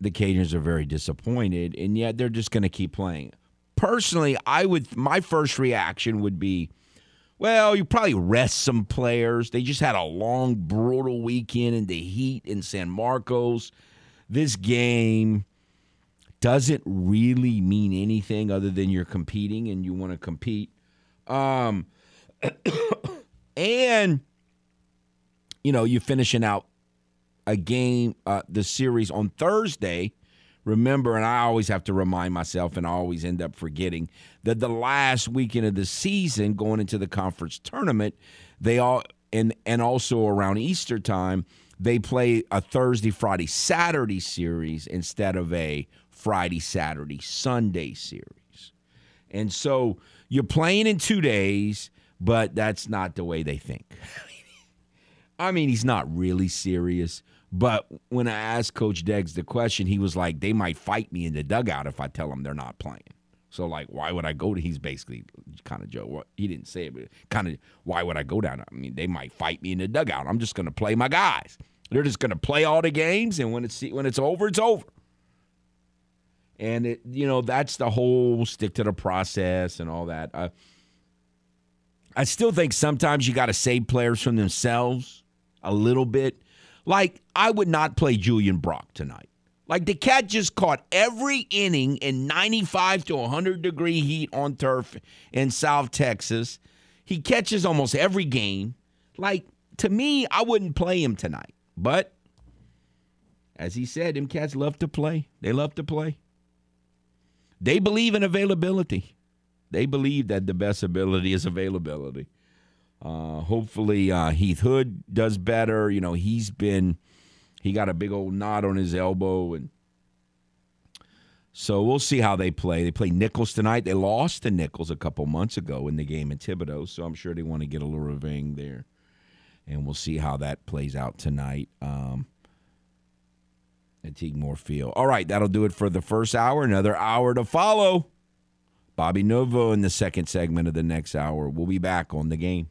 B: the Cajuns are very disappointed, and yet they're just going to keep playing. Personally, I would my first reaction would be well, you probably rest some players. They just had a long, brutal weekend in the heat in San Marcos. This game doesn't really mean anything other than you're competing and you want to compete. Um, and, you know, you're finishing out a game, uh, the series on Thursday remember, and I always have to remind myself, and I always end up forgetting that the last weekend of the season, going into the conference tournament, they all and and also around Easter time, they play a Thursday, Friday, Saturday series instead of a Friday, Saturday, Sunday series. And so you're playing in two days, but that's not the way they think. I mean, he's not really serious. But when I asked Coach Deggs the question, he was like, they might fight me in the dugout if I tell them they're not playing. So, like, why would I go to? He's basically kind of joke. Well, he didn't say it, but kind of, why would I go down? I mean, they might fight me in the dugout. I'm just going to play my guys. They're just going to play all the games, and when it's when it's over, it's over. And it, you know, that's the whole stick to the process and all that. Uh, I still think sometimes you got to save players from themselves a little bit like, I would not play Julian Brock tonight. Like, the cat just caught every inning in 95 to 100 degree heat on turf in South Texas. He catches almost every game. Like, to me, I wouldn't play him tonight. But, as he said, them cats love to play. They love to play. They believe in availability. They believe that the best ability is availability. Uh, hopefully, uh, Heath Hood does better. You know, he's been he got a big old knot on his elbow, and so we'll see how they play. They play Nicholls tonight. They lost to Nicholls a couple months ago in the game in Thibodaux, so I'm sure they want to get a little revenge there, and we'll see how that plays out tonight. Um, at Tigue Field. All right, that'll do it for the first hour. Another hour to follow. Bobby Novo in the second segment of the next hour. We'll be back on the game.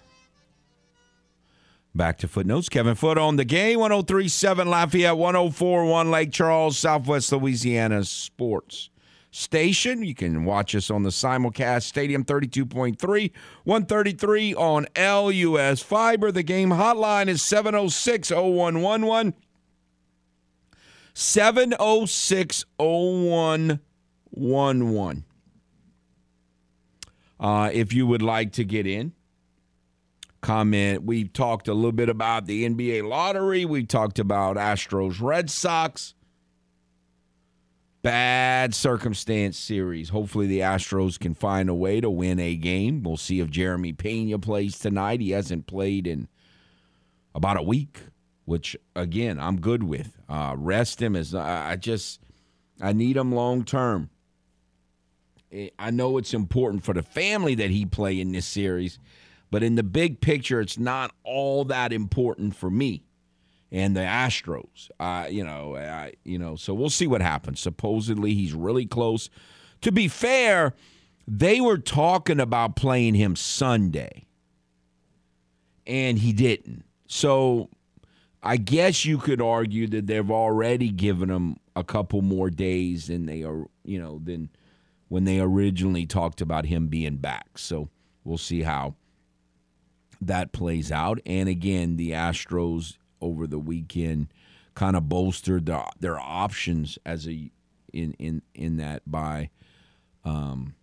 B: back to Footnotes. Kevin Foote on the game 1037 Lafayette, 1041 Lake Charles, Southwest Louisiana Sports Station. You can watch us on the simulcast Stadium 32.3, 133 on LUS Fiber. The game hotline is 706 0111. 706 0111. Uh, if you would like to get in, comment. We talked a little bit about the NBA lottery. We talked about Astros Red Sox. Bad circumstance series. Hopefully, the Astros can find a way to win a game. We'll see if Jeremy Pena plays tonight. He hasn't played in about a week, which, again, I'm good with. Uh, rest him as I just, I need him long term. I know it's important for the family that he play in this series, but in the big picture, it's not all that important for me and the Astros. Uh, you know, I, you know. So we'll see what happens. Supposedly, he's really close. To be fair, they were talking about playing him Sunday, and he didn't. So I guess you could argue that they've already given him a couple more days than they are, you know, than when they originally talked about him being back. So we'll see how that plays out. And again, the Astros over the weekend kind of bolstered the, their options as a in in in that by um,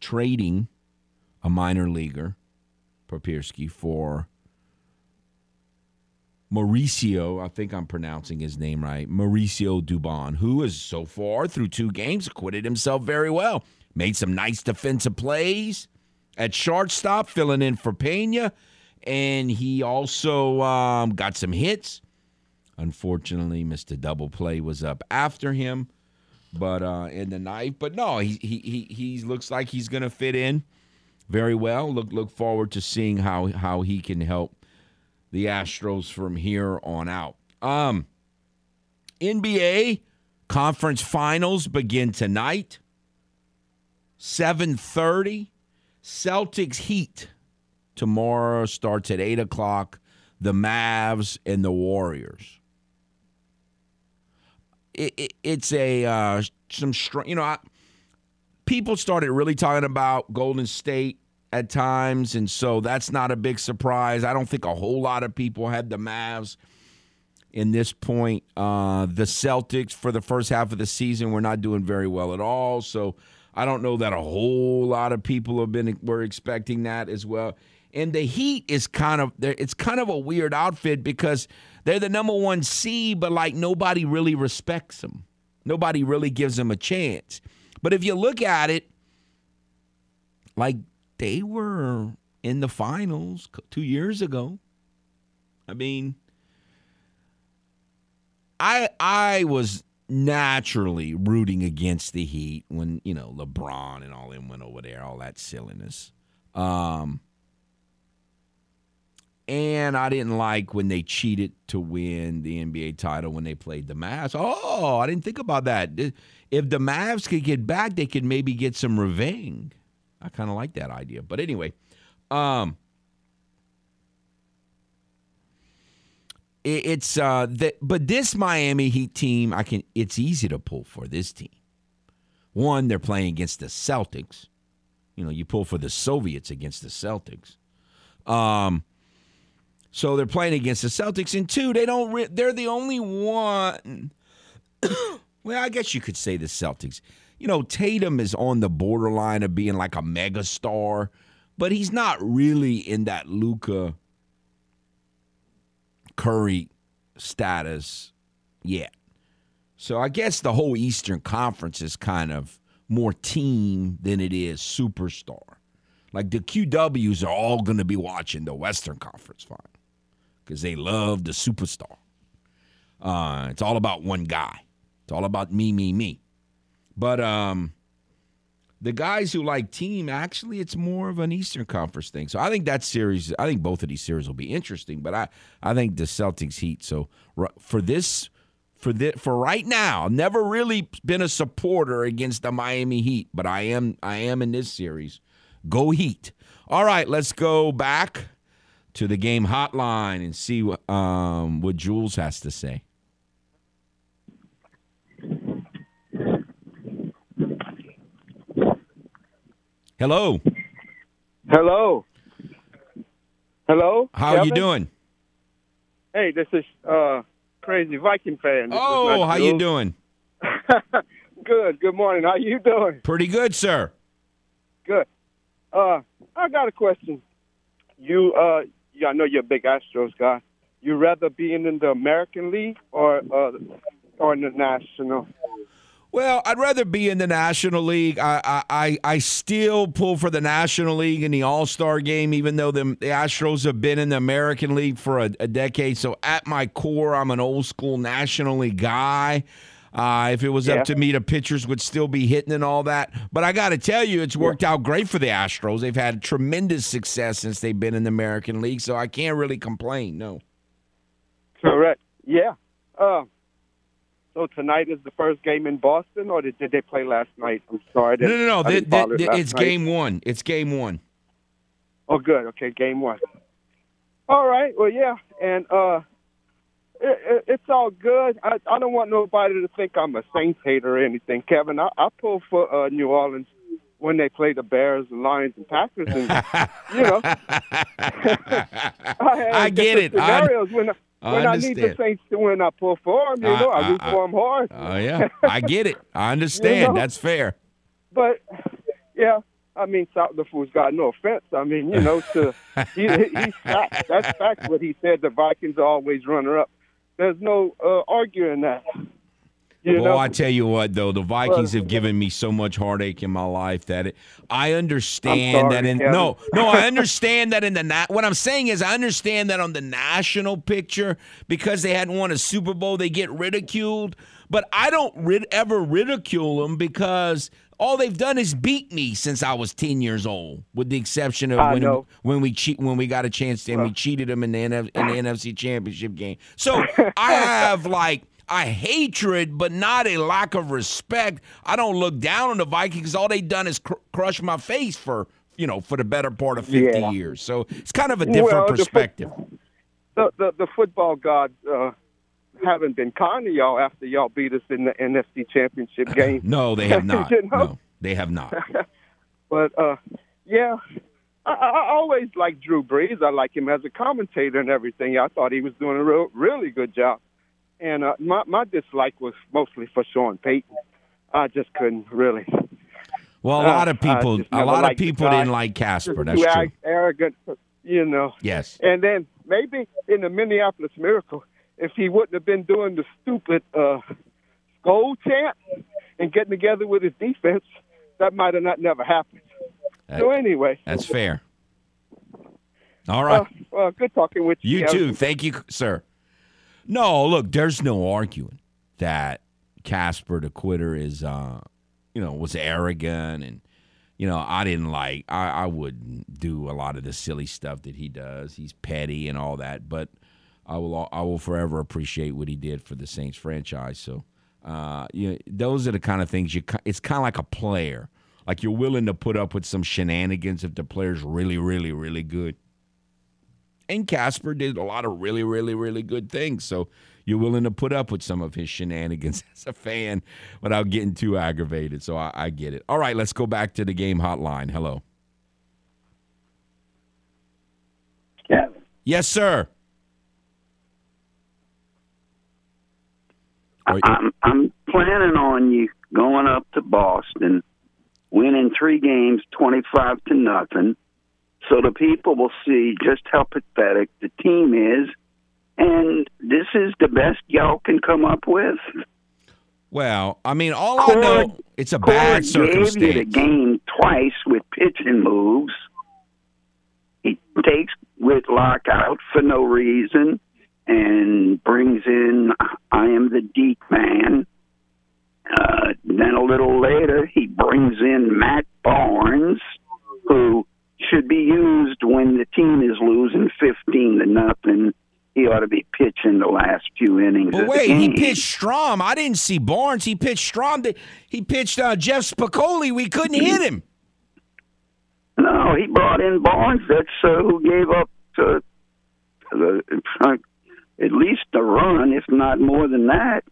B: trading a minor leaguer, Papierski, for Mauricio, I think I'm pronouncing his name right, Mauricio Dubon, who has so far through two games acquitted himself very well. Made some nice defensive plays at shortstop, filling in for Pena, and he also um, got some hits. Unfortunately, Mr. Double Play was up after him, but uh, in the night. But no, he he he, he looks like he's to fit in very well. Look look forward to seeing how how he can help the Astros from here on out. Um, NBA conference finals begin tonight. 7:30. Celtics Heat tomorrow starts at eight o'clock. The Mavs and the Warriors. It, it, it's a uh, some you know I, people started really talking about Golden State at times, and so that's not a big surprise. I don't think a whole lot of people had the Mavs in this point. Uh, the Celtics for the first half of the season were not doing very well at all, so I don't know that a whole lot of people have been were expecting that as well. And the Heat is kind of it's kind of a weird outfit because they're the number one seed, but like nobody really respects them. Nobody really gives them a chance. But if you look at it, like they were in the finals two years ago. I mean, I I was naturally rooting against the Heat when you know LeBron and all them went over there, all that silliness. Um, and I didn't like when they cheated to win the NBA title when they played the Mavs. Oh, I didn't think about that. If the Mavs could get back, they could maybe get some revenge. I kind of like that idea. But anyway, um, it, it's uh, the, but this Miami Heat team, I can. It's easy to pull for this team. One, they're playing against the Celtics. You know, you pull for the Soviets against the Celtics. Um, so they're playing against the Celtics. And two, they don't. Re- they're the only one Well, I guess you could say the Celtics. You know, Tatum is on the borderline of being like a megastar, but he's not really in that Luka Curry status yet. So I guess the whole Eastern Conference is kind of more team than it is superstar. Like the QWs are all going to be watching the Western Conference final because they love the superstar. Uh, it's all about one guy. It's all about me, me, me. But um, the guys who like team, actually, it's more of an Eastern Conference thing. So I think that series, I think both of these series will be interesting. But I, I think the Celtics Heat. So for this, for this, for right now, never really been a supporter against the Miami Heat, but I am, I am in this series. Go Heat. All right, let's go back to the game hotline and see what, um, what Jules has to say. Hello.
F: Hello. Hello.
B: How are you doing?
F: Hey, this is uh, crazy Viking fan. This
B: oh, how you doing?
F: good. Good morning. How you doing?
B: Pretty good, sir.
F: Good. Uh, I got a question. You, uh, yeah, I know you're a big Astros guy. You rather be in the American League or uh, or in the National?
B: Well, I'd rather be in the National League. I I, I still pull for the National League in the All Star game, even though the, the, Astros have been in the American League for a, a, decade. So at my core, I'm an old school National League guy. Uh, if it was yeah. up to me, the pitchers would still be hitting and all that. But I got to tell you, it's worked out great for the Astros. They've had tremendous success since they've been in the American League, so I can't really complain. No.
F: Correct. Yeah. Uh, so tonight is the first game in Boston, or did, did they play last night? I'm sorry.
B: No, no, no. The, the, the, it's night. game one. It's game one.
F: Oh, good. Okay, game one. All right. Well, yeah, and uh, it, it, it's all good. I, I don't want nobody to think I'm a Saints hater or anything, Kevin. I, I pull for uh, New Orleans when they play the Bears, the Lions, and Packers, and you know,
B: I, I get it.
F: Scenarios I, when I, when I, I need the Saints to win, I perform. You know, I, I root for them hard.
B: Oh yeah, I get it. I understand. you know? That's fair.
F: But yeah, I mean, South the fool's got no offense. I mean, you know, to he, he's fact. That's fact. What he said. The Vikings are always runner up. There's no uh, arguing that.
B: You well, know? I tell you what, though, the Vikings have given me so much heartache in my life that it, I understand
F: sorry,
B: that in
F: Kevin.
B: no, no, I understand that in the na- what I'm saying is I understand that on the national picture because they hadn't won a Super Bowl, they get ridiculed. But I don't rid- ever ridicule them because all they've done is beat me since I was ten years old, with the exception of
F: I
B: when
F: know.
B: when we cheat when we got a chance to and we cheated them in the, NF- in the NFC Championship game. So I have like a hatred, but not a lack of respect. I don't look down on the Vikings. All they've done is cr- crush my face for you know for the better part of fifty
F: Yeah.
B: years. So it's kind of a different
F: Well,
B: perspective.
F: The the, the football gods uh, haven't been kind to y'all after y'all beat us in the NFC Championship game.
B: no, they have not.
F: You know?
B: No, they have not.
F: But uh, yeah, I, I I always liked Drew Brees. I like him as a commentator and everything. I thought he was doing a real, really good job. And uh, my my dislike was mostly for Sean Payton. I just couldn't really.
B: Well, a lot of
F: Uh,
B: people,
F: just
B: a lot of people didn't like Casper. That's true.
F: arrogant, you know.
B: Yes.
F: And then maybe in the Minneapolis Miracle, if he wouldn't have been doing the stupid uh, skull chant and getting together with his defense, that might have not never happened. so anyway,
B: That's fair. All right.
F: uh, well, good talking with you.
B: You too. Thank you, sir. No, look, there's no arguing that Casper the quitter is uh you know, was arrogant and you know, I didn't like I, I wouldn't do a lot of the silly stuff that he does. He's petty and all that, but I will I will forever appreciate what he did for the Saints franchise. So uh you know, those are the kind of things you it's kind of like a player. Like you're willing to put up with some shenanigans if the player's really really really good. And Casper did a lot of really, really, really good things. So you're willing to put up with some of his shenanigans as a fan without getting too aggravated. So I, I get it. All right, let's go back to the game hotline. Hello.
G: Kevin.
B: Yes, sir.
G: I'm I'm planning on you going up to Boston, winning three games, twenty-five to nothing, so the people will see just how pathetic the team is, and this is the best y'all can come up with.
B: Well, I mean, all I know, it's a bad
G: Cord gave you the
B: circumstance.
G: game twice with pitching moves. He takes Whitlock out for no reason and brings in I am the deep man. Uh, then a little later, he brings in Matt Barnes, who should be used when the team is losing fifteen to nothing. He ought to be pitching the last few innings.
B: But wait, he pitched Strom. I didn't see Barnes. He pitched Strom. He pitched uh, Jeff Spicoli. We couldn't hit him.
G: No, he brought in Barnes. That's uh, who gave up uh, the, uh, at least a run, if not more than that.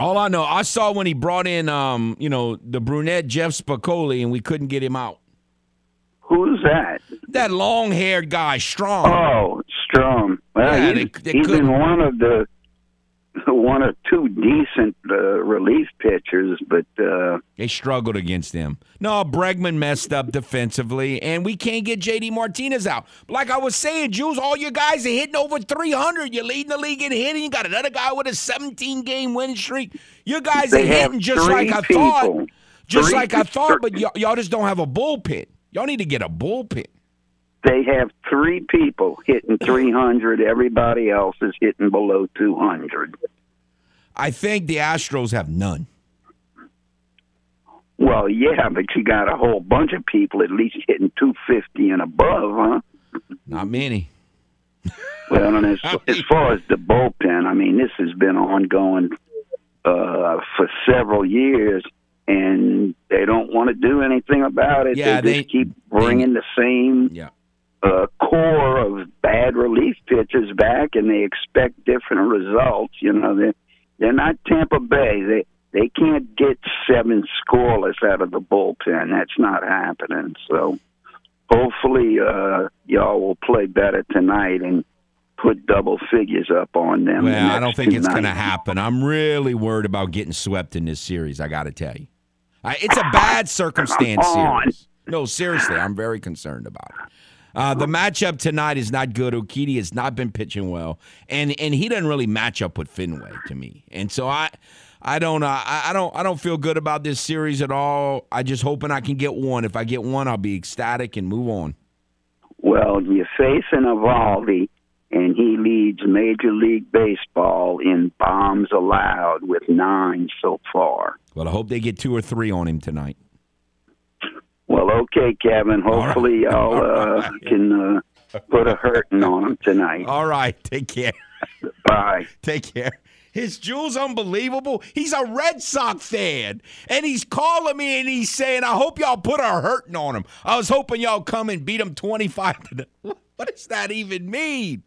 B: All I know, I saw when he brought in, um, you know, the brunette Jeff Spicoli, and we couldn't get him out.
G: Who's that?
B: That long-haired guy, Strong.
G: Oh, Strong. Well,
B: Yeah,
G: he's,
B: they- they
G: he's been one of the one or two decent uh, relief pitchers, but uh,
B: They struggled against him. No, Bregman messed up defensively, and we can't get JD Martinez out. Like I was saying, Jules, all your guys are hitting over 300. You're leading the league in hitting. You got another guy with a 17 game win streak. Your guys
G: They
B: are hitting just like I thought. Just
G: Three-
B: like I thought, but y'all, y'all just don't have a bullpen. Y'all need to get a bullpen.
G: They have three people hitting 300. Everybody else is hitting below 200.
B: I think the Astros have none.
G: Well, yeah, but you got a whole bunch of people at least hitting 250 and above, huh?
B: Not many.
G: Well, and as, as far as the bullpen, I mean, this has been ongoing uh, for several years, and they don't want to do anything about it.
B: Yeah,
G: they
B: they-
G: just keep bringing the same
B: Yeah.
G: Uh, core of bad relief pitchers back, and they expect different results. You know, they they're not Tampa Bay. They they can't get seven scoreless out of the bullpen. That's not happening. So hopefully, uh, y'all will play better tonight and put double figures up on them. the
B: Well, I don't think it's going to happen. I'm really worried about getting swept in this series. I got to tell you, I, it's a bad circumstance series. No, seriously, I'm very concerned about it. Uh, the matchup tonight is not good. Urquidy has not been pitching well, and and he doesn't really match up with Fenway to me. And so I, I don't, uh, I, I don't, I don't feel good about this series at all. I just hoping I can get one. If I get one, I'll be ecstatic and move on.
G: Well, you're facing Eovaldi, and he leads Major League Baseball in bombs allowed with nine so far.
B: Well, I hope they get two or three on him tonight.
G: Well, okay, Kevin.
B: All right.
G: Hopefully, y'all
B: All
G: uh,
B: right.
G: can uh, put a hurting on him tonight.
B: All right, take care.
G: Bye.
B: Take care. His Jules unbelievable. He's a Red Sox fan. And he's calling me and he's saying, I hope y'all put a hurting on him. I was hoping y'all come and beat him 25 to the. What does that even mean?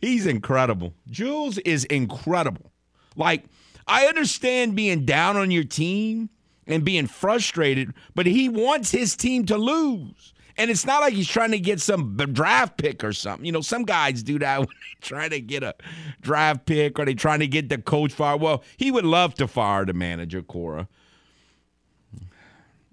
B: He's incredible. Jules is incredible. Like, I understand being down on your team and being frustrated, but he wants his team to lose. And it's not like he's trying to get some draft pick or something. You know, some guys do that when they try to get a draft pick or they trying to get the coach fired. Well, he would love to fire the manager, Cora.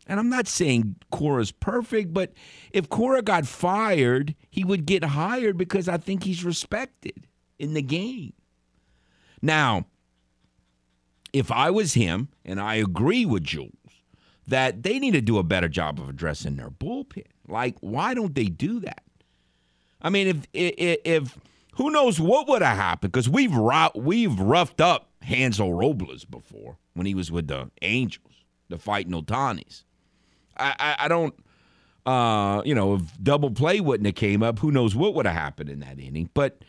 B: And I'm not saying Cora's perfect, but if Cora got fired, he would get hired because I think he's respected in the game. Now, if I was him, and I agree with Jules, that they need to do a better job of addressing their bullpen. Like, why don't they do that? I mean, if if, if who knows what would have happened? Because we've we've roughed up Hansel Robles before when he was with the Angels, the fighting Otanis. I, I I don't, uh, you know, if double play wouldn't have came up, who knows what would have happened in that inning? But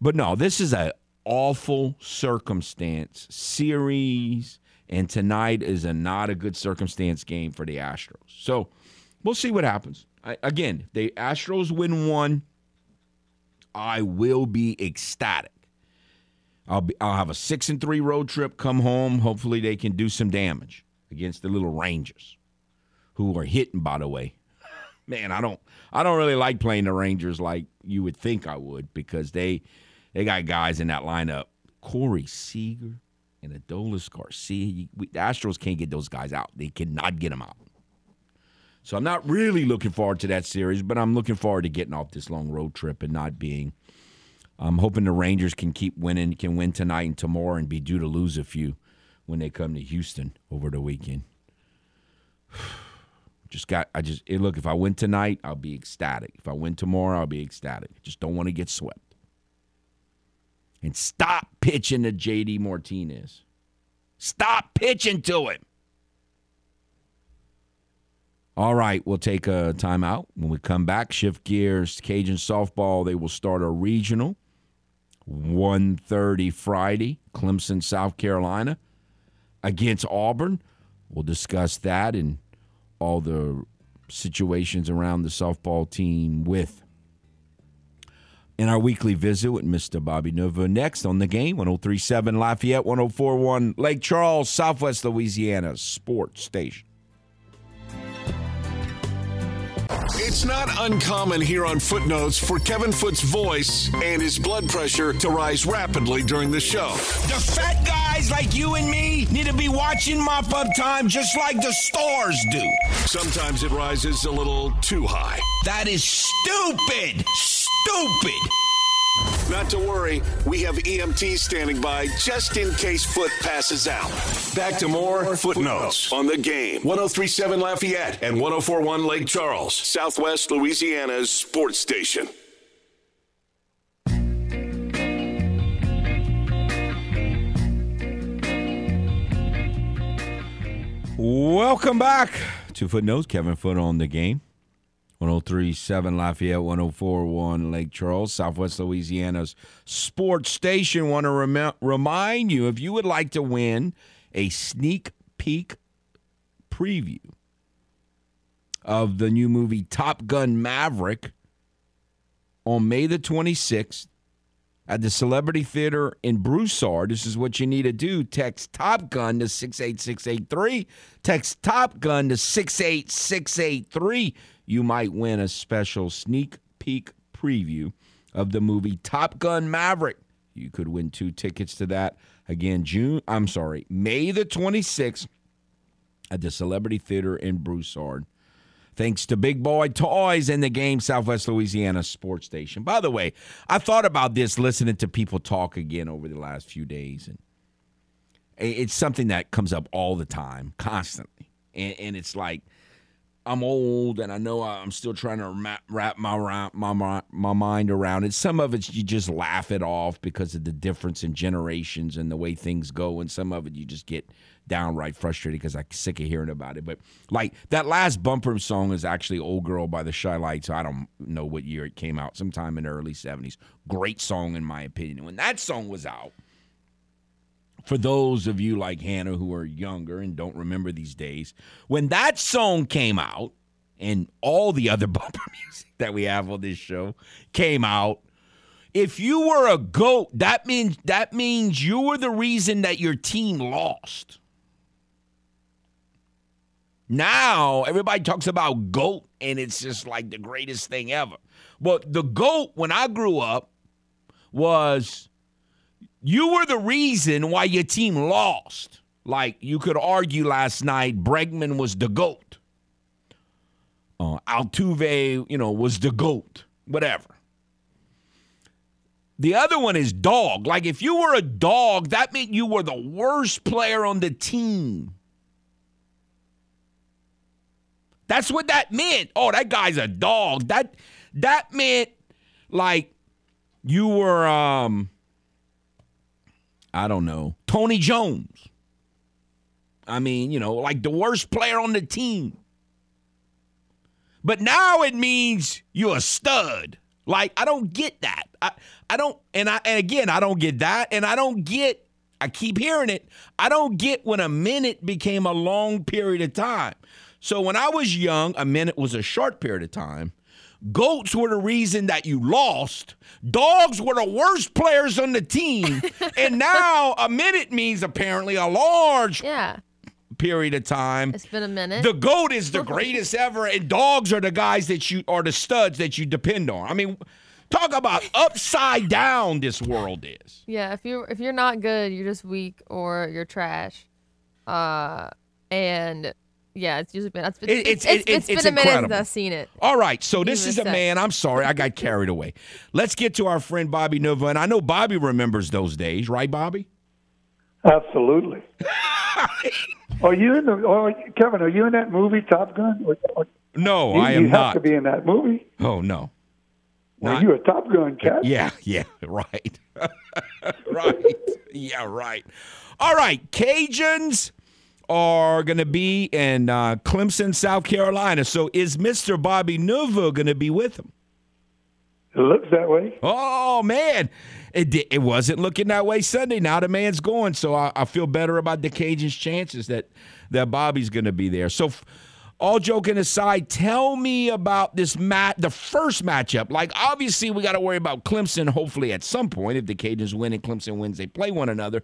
B: but no, this is a awful circumstance series, and tonight is a not a good circumstance game for the Astros. So we'll see what happens. I, again, the Astros win one, I will be ecstatic. I'll be I'll have a six and three road trip. Come home. Hopefully they can do some damage against the little Rangers, who are hitting. By the way, man, I don't I don't really like playing the Rangers like you would think I would because they they got guys in that lineup. Corey Seager, and Adolis Garcia. We, the Astros can't get those guys out. They cannot get them out. So I'm not really looking forward to that series, but I'm looking forward to getting off this long road trip and not being. I'm hoping the Rangers can keep winning, can win tonight and tomorrow, and be due to lose a few when they come to Houston over the weekend. Just got, I just look. If I win tonight, I'll be ecstatic. If I win tomorrow, I'll be ecstatic. Just don't want to get swept. And stop pitching to JD Martinez. Stop pitching to him. All right, we'll take a timeout. When we come back, shift gears. Cajun softball. They will start a regional. 1.30 Friday, Clemson, South Carolina, against Auburn. We'll discuss that and all the situations around the softball team with. In our weekly visit with Mr. Bobby Nova next on the game 1037 Lafayette, 1041 Lake Charles, Southwest Louisiana Sports Station.
A: It's not uncommon here on Footnotes for Kevin Foote's voice and his blood pressure to rise rapidly during the show.
B: The fat guys like you and me need to be watching mop up time just like the stars do.
A: Sometimes it rises a little too high.
B: That is stupid. Stupid.
A: Not to worry, we have EMTs standing by just in case Foote passes out. Back to more Footnotes on the game. 1037 Lafayette and 1041 Lake Charles, Southwest Louisiana's sports station.
B: Welcome back to Footnotes. Kevin Foote on the game. 1037 Lafayette, 1041 Lake Charles, Southwest Louisiana's sports station. Want to rem- remind you if you would like to win a sneak peek preview of the new movie Top Gun Maverick on May the 26th at the Celebrity Theater in Broussard. This is what you need to do. Text Top Gun to 68683. Text Top Gun to 68683 you might win a special sneak peek preview of the movie Top Gun Maverick. You could win two tickets to that. Again, June, I'm sorry, May the 26th at the Celebrity Theater in Broussard. Thanks to Big Boy Toys and the game Southwest Louisiana Sports Station. By the way, I thought about this listening to people talk again over the last few days, and it's something that comes up all the time, constantly. And, and it's like, I'm old and I know I'm still trying to wrap my my my mind around it. Some of it you just laugh it off because of the difference in generations and the way things go, and some of it you just get downright frustrated because I'm sick of hearing about it. But like that last bumper song is actually "Old Girl" by the Chi-Lites. I don't know what year it came out, sometime in the early '70s. Great song in my opinion. When that song was out for those of you like Hannah who are younger and don't remember these days, when that song came out and all the other bumper music that we have on this show came out, if you were a goat, that means that means you were the reason that your team lost. Now everybody talks about goat and it's just like the greatest thing ever. But the goat when I grew up was you were the reason why your team lost. Like you could argue last night, Bregman was the GOAT. Uh, Altuve, you know, was the GOAT. Whatever. The other one is dog. Like if you were a dog, that meant you were the worst player on the team. That's what that meant. Oh, that guy's a dog. That that meant like you were um I don't know, Tony Jones. I mean, you know, like the worst player on the team. But now it means you're a stud. Like I don't get that. I I don't and I and again I don't get that and I don't get I keep hearing it. I don't get when a minute became a long period of time. So when I was young, a minute was a short period of time. Goats were the reason that you lost. Dogs were the worst players on the team. and now a minute means apparently a large
H: yeah.
B: period of time.
H: It's been a minute.
B: The goat is the greatest ever, and dogs are the guys that you are the studs that you depend on. I mean, Talk about upside down this world is.
H: Yeah, if you if you're not good, you're just weak or you're trash. Uh, and yeah, it's usually been it's been,
B: It-
H: it's,
B: it's-
H: it's,
B: it-
H: it's
B: it's
H: been a minute
B: incredible.
H: since I've seen it.
B: All right, so this is a
H: sex.
B: man. I'm sorry, I got carried away. Let's get to our friend Bobby Nova, and I know Bobby remembers those days, right, Bobby?
I: Absolutely. are you in the? Or, Kevin, are you in that movie Top Gun? Or, or,
B: No,
I: you,
B: I am
I: you have to be in that movie.
B: Oh no.
I: Well,
B: Not-
I: you're a Top Gun cat.
B: Yeah, yeah, right. right. Yeah, right. All right, Cajuns are going to be in uh, Clemson, South Carolina. So is Mr. Bobby Nova going to be with them?
I: It looks that way.
B: Oh man, it di- it wasn't looking that way Sunday. Now the man's going, so I, I feel better about the Cajuns' chances that that Bobby's going to be there. So, f- all joking aside, tell me about this mat, the first matchup. Like obviously, we got to worry about Clemson. Hopefully, at some point, if the Cajuns win and Clemson wins, they play one another.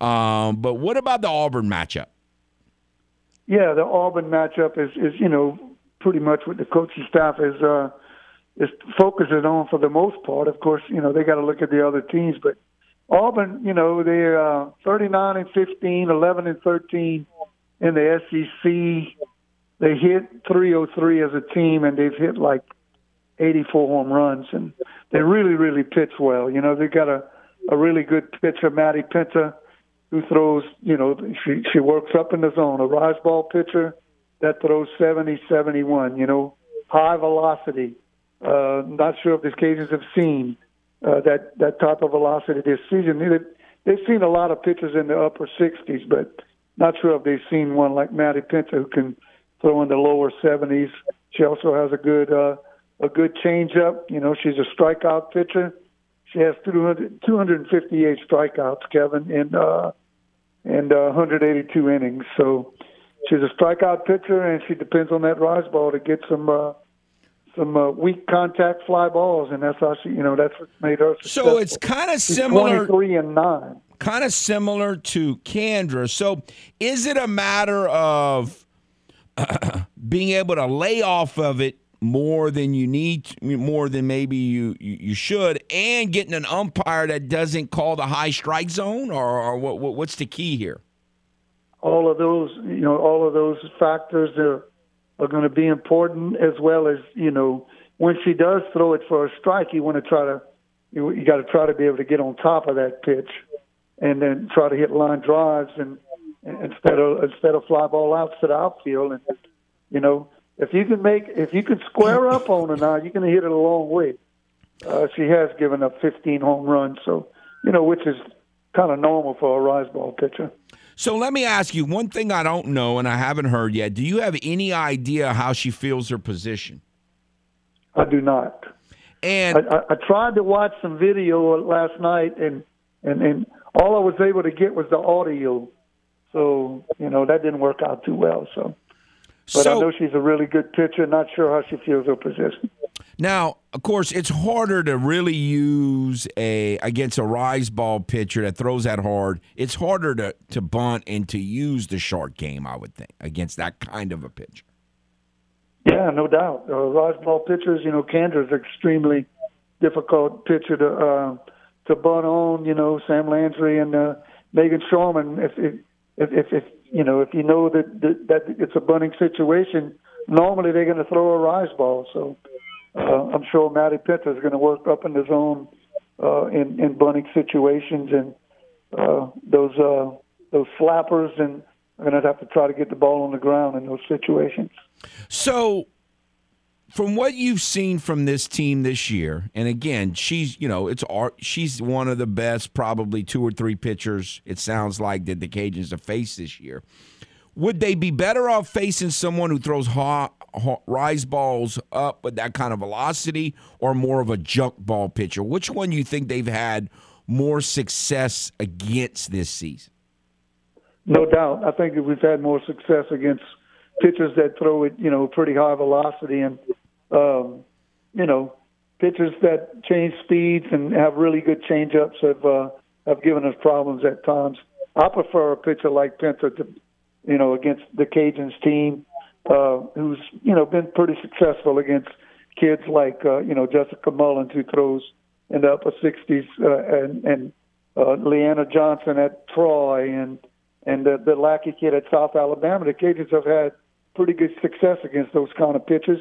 B: Um, but what about the Auburn matchup?
I: Yeah, the Auburn matchup is is you know pretty much what the coaching staff is uh, is focusing on for the most part. Of course, you know they got to look at the other teams, but Auburn, you know, they're uh, 39 and 15, 11 and 13 in the SEC. They hit 303 as a team, and they've hit like 84 home runs, and they really, really pitch well. You know, they got a a really good pitcher, Maddie Penta, who throws. You know, she she works up in the zone. A rise ball pitcher that throws 70, 71. You know, high velocity. Uh, not sure if the Cajuns have seen uh, that that type of velocity this season. They, they've seen a lot of pitchers in the upper 60s, but not sure if they've seen one like Maddie Penta who can throw in the lower 70s. She also has a good uh, a good changeup. You know, she's a strikeout pitcher. She has 200, 258 strikeouts, Kevin, in uh, and uh, 182 innings. So she's a strikeout pitcher, and she depends on that rise ball to get some uh, some uh, weak contact fly balls, and that's how she, you know, that's what made her.
B: So it's kind of similar.
I: 23 and nine.
B: kind of similar to Kandra. So, is it a matter of being able to lay off of it more than you need, more than maybe you you should, and getting an umpire that doesn't call the high strike zone, or, or what, what what's the key here?
I: all of those you know all of those factors are are going to be important as well as you know when she does throw it for a strike you want to try to you, you got to try to be able to get on top of that pitch and then try to hit line drives and, and instead of instead of fly ball outs to the outfield and you know if you can make if you can square up on her now you're going to hit it a long way uh, she has given up 15 home runs so you know which is kind of normal for a rise ball pitcher
B: So let me ask you one thing I don't know and I haven't heard yet. Do you have any idea how she feels her position?
I: I do not.
B: And
I: I, I, I tried to watch some video last night, and, and and all I was able to get was the audio. So you know that didn't work out too well. So, but I know she's a really good pitcher. Not sure how she feels her position.
B: Now, of course, it's harder to really use a against a rise ball pitcher that throws that hard. It's harder to to bunt and to use the short game, I would think, against that kind of a pitcher.
I: Yeah, no doubt. Uh, rise ball pitchers, you know, Kandra's extremely difficult pitcher to uh, to bunt on. You know, Sam Landry and uh, Meghan Schorman. If if, if if if you know if you know that that, that it's a bunting situation, normally they're going to throw a rise ball. So uh, I'm sure Maddie Penta is going to work up in the zone uh, in in bunting situations, and uh, those uh, those slappers and are going to have to try to get the ball on the ground in those situations.
B: So, from what you've seen from this team this year, and again, she's you know it's. She's one of the best, probably two or three pitchers. It sounds like that the Cajuns have faced this year. Would they be better off facing someone who throws hot, rise balls up with that kind of velocity, or more of a junk ball pitcher? Which one do you think they've had more success against this season?
I: No doubt. I think we've had more success against pitchers that throw it, you know, pretty high velocity and, um, you know, pitchers that change speeds and have really good changeups have uh, have given us problems at times. I prefer a pitcher like Penta to, you know, against the Cajuns team, uh, who's you know been pretty successful against kids like uh, you know Jessica Mullins who throws in the upper 60s, uh, and and uh, Leanna Johnson at Troy, and and the, the Lackie kid at South Alabama. The Cajuns have had pretty good success against those kind of pitches.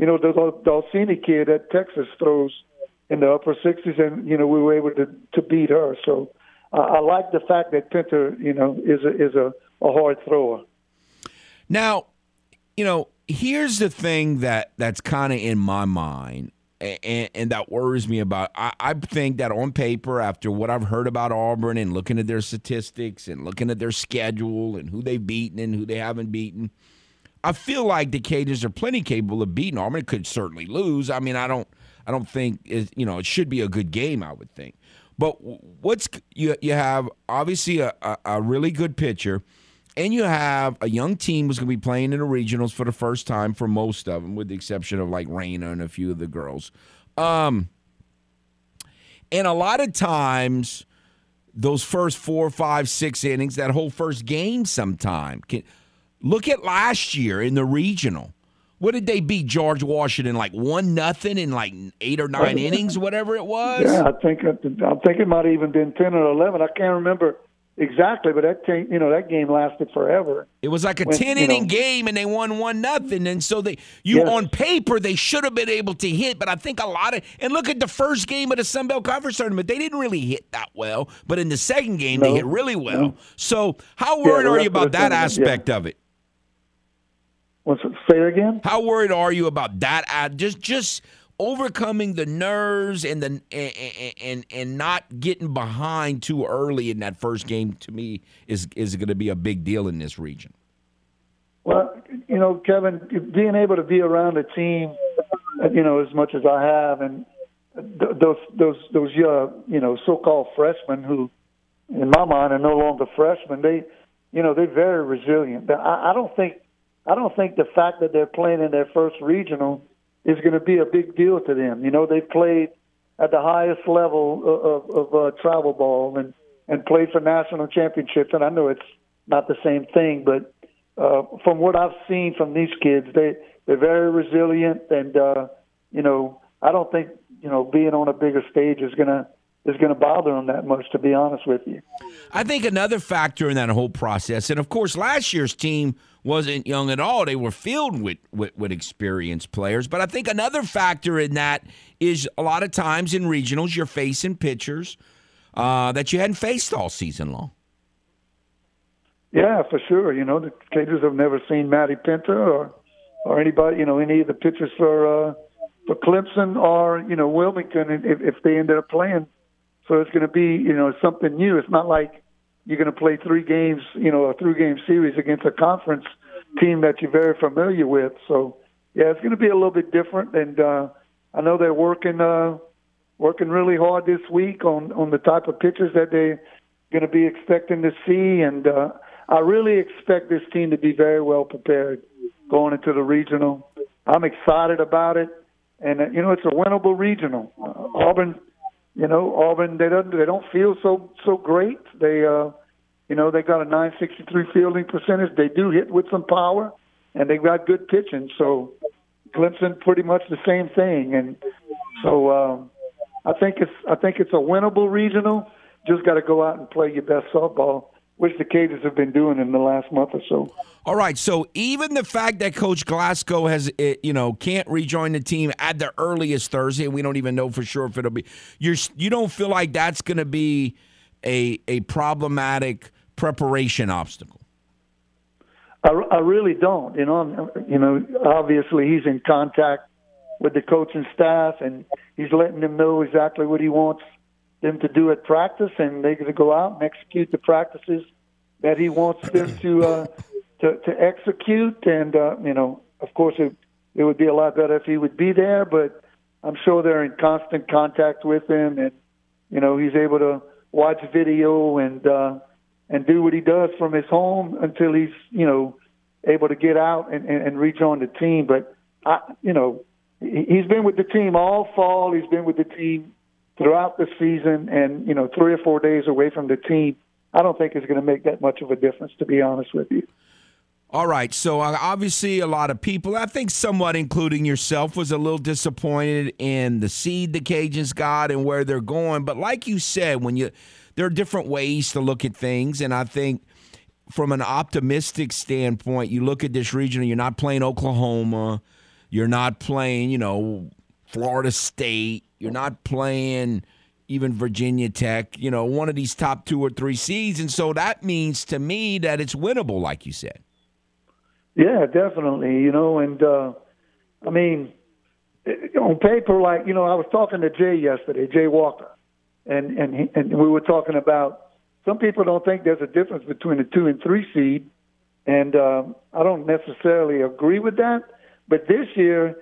I: You know, the Dolcini kid at Texas throws in the upper 60s, and you know we were able to to beat her. So uh, I like the fact that Penta, you know, is a is a, a hard thrower.
B: Now, you know, here's the thing that that's kind of in my mind. And, and, that worries me about. I, I think that on paper, after what I've heard about Auburn and looking at their statistics and looking at their schedule and who they've beaten and who they haven't beaten, I feel like the Cajuns are plenty capable of beating Auburn. It could certainly lose. I mean, I don't, I don't think it, you know it should be a good game. I would think, but what's you you have obviously a, a, a really good pitcher, and you have a young team who's going to be playing in the regionals for the first time for most of them, with the exception of like Raina and a few of the girls. Um, and a lot of times, those first four, five, six innings, that whole first game, sometime can Look at last year in the regional. What did they beat George Washington like one nothing in like eight or nine innings, whatever it was?
I: Yeah, I think I think it might have even been ten or eleven. I can't remember exactly, but that game, you know, that game lasted forever.
B: It was like a when, ten inning know, game, and they won one nothing. And so they, you yes. on paper, they should have been able to hit, but I think a lot of and look at the first game of the Sun Belt Conference tournament, they didn't really hit that well, but in the second game, no. they hit really well. No. So how worried yeah, are you about that aspect yeah. of it?
I: What's it, say again?
B: How worried are you about that? Uh, just just overcoming the nerves and the and, and and not getting behind too early in that first game to me is is going to be a big deal in this region.
I: Well, you know, Kevin, being able to be around a team, you know, as much as I have, and those those those uh, you know so-called freshmen who, in my mind, are no longer freshmen. They, you know, they're very resilient. I, I don't think I don't think the fact that they're playing in their first regional is going to be a big deal to them. You know, they've played at the highest level of, of uh, travel ball and and played for national championships. And I know it's not the same thing, but uh, from what I've seen from these kids, they they're very resilient, and uh, you know, I don't think you know being on a bigger stage is to is going to bother them that much, to be honest with you.
B: I think another factor in that whole process, and of course, last year's team wasn't young at all. They were filled with, with, with experienced players. But I think another factor in that is a lot of times in regionals, you're facing pitchers uh, that you hadn't faced all season long.
I: Yeah, for sure. You know, the Cajuns have never seen Maddie Penta or or anybody, you know, any of the pitchers for uh, for Clemson or you know Wilmington if, if they ended up playing. So it's going to be you know something new. It's not like you're going to play three games, you know, a three game series against a conference team that you're very familiar with. So, yeah, it's going to be a little bit different. And uh, I know they're working uh, working really hard this week on on the type of pitchers that they're going to be expecting to see. And uh, I really expect this team to be very well prepared going into the regional. I'm excited about it, and uh, you know, it's a winnable regional. Uh, Auburn you know, Auburn they don't they don't feel so so great. They uh you know, they got a 963 fielding percentage. They do hit with some power and they've got good pitching. So Clemson pretty much the same thing and so um I think it's I think it's a winnable regional. Just got to go out and play your best softball which the Cajuns have been doing in the last month or so.
B: All right, so even the fact that Coach Glasgow has, eh, you know, can't rejoin the team at the earliest Thursday, we don't even know for sure if it'll be. You're you don't feel like that's going to be a a problematic preparation obstacle.
I: I, I really don't. You know, you know, obviously he's in contact with the coaching staff, and he's letting them know exactly what he wants them to do at practice, and they're going to go out and execute the practices that he wants them to uh, to, to execute. And uh, you know, of course, it, it would be a lot better if he would be there, but I'm sure they're in constant contact with him, and you know, he's able to watch video and uh, and do what he does from his home until he's you know able to get out and, and, and rejoin the team. But I, you know, he's been with the team all fall. He's been with the team throughout the season and, you know, three or four days away from the team, I don't think is going to make that much of a difference, to be honest with you.
B: All right. So uh, obviously, a lot of people, I think somewhat including yourself, was a little disappointed in the seed the Cajuns got and where they're going. But like you said, when you there are different ways to look at things, and I think from an optimistic standpoint, you look at this region. You're not playing Oklahoma. You're not playing, you know, Florida State. You're not playing even Virginia Tech. You know, one of these top two or three seeds, and so that means to me that it's winnable, like you said.
I: Yeah, definitely. You know, and uh, I mean, on paper, like you know, I was talking to Jay yesterday, Jay Walker, and and he, and we were talking about some people don't think there's a difference between a two and three seed, and uh, I don't necessarily agree with that. But this year,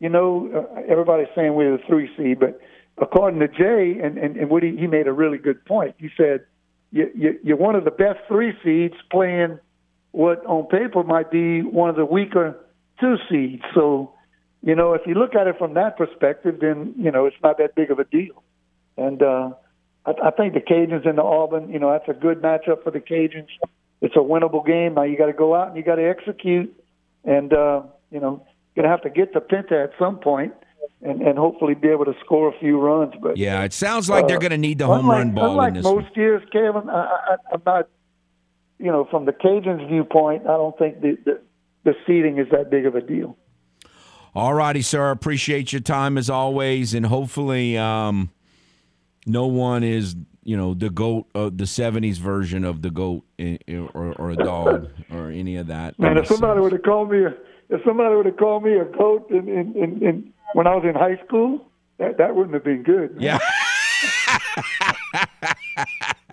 I: you know, uh, everybody's saying we're the three seed, but according to Jay, and and, and Woody, he made a really good point. He said, you, you, "You're one of the best three seeds playing." what on paper might be one of the weaker two seeds. So, you know, if you look at it from that perspective, then you know it's not that big of a deal. And uh, I, I think the Cajuns and the Auburn, you know, that's a good matchup for the Cajuns. It's a winnable game. Now you got to go out and you got to execute, and uh, you know, you're gonna have to get to Penta at some point. And, and hopefully be able to score a few runs, but
B: yeah, it sounds like uh, they're going to need the home
I: unlike,
B: run ball
I: unlike
B: in this.
I: most
B: one.
I: years, Kevin, I, I, I'm not you know, from the Cajuns' viewpoint, I don't think the, the, the seeding is that big of a deal.
B: All righty, sir. Appreciate your time as always, and hopefully, um, no one is you know the goat of the '70s version of the goat, eh, eh, or, or a dog, or any of that.
I: Man, if somebody would have called me, a, if somebody would have called me a goat in, in, in, in when I was in high school, that that wouldn't have been good.
B: Yeah.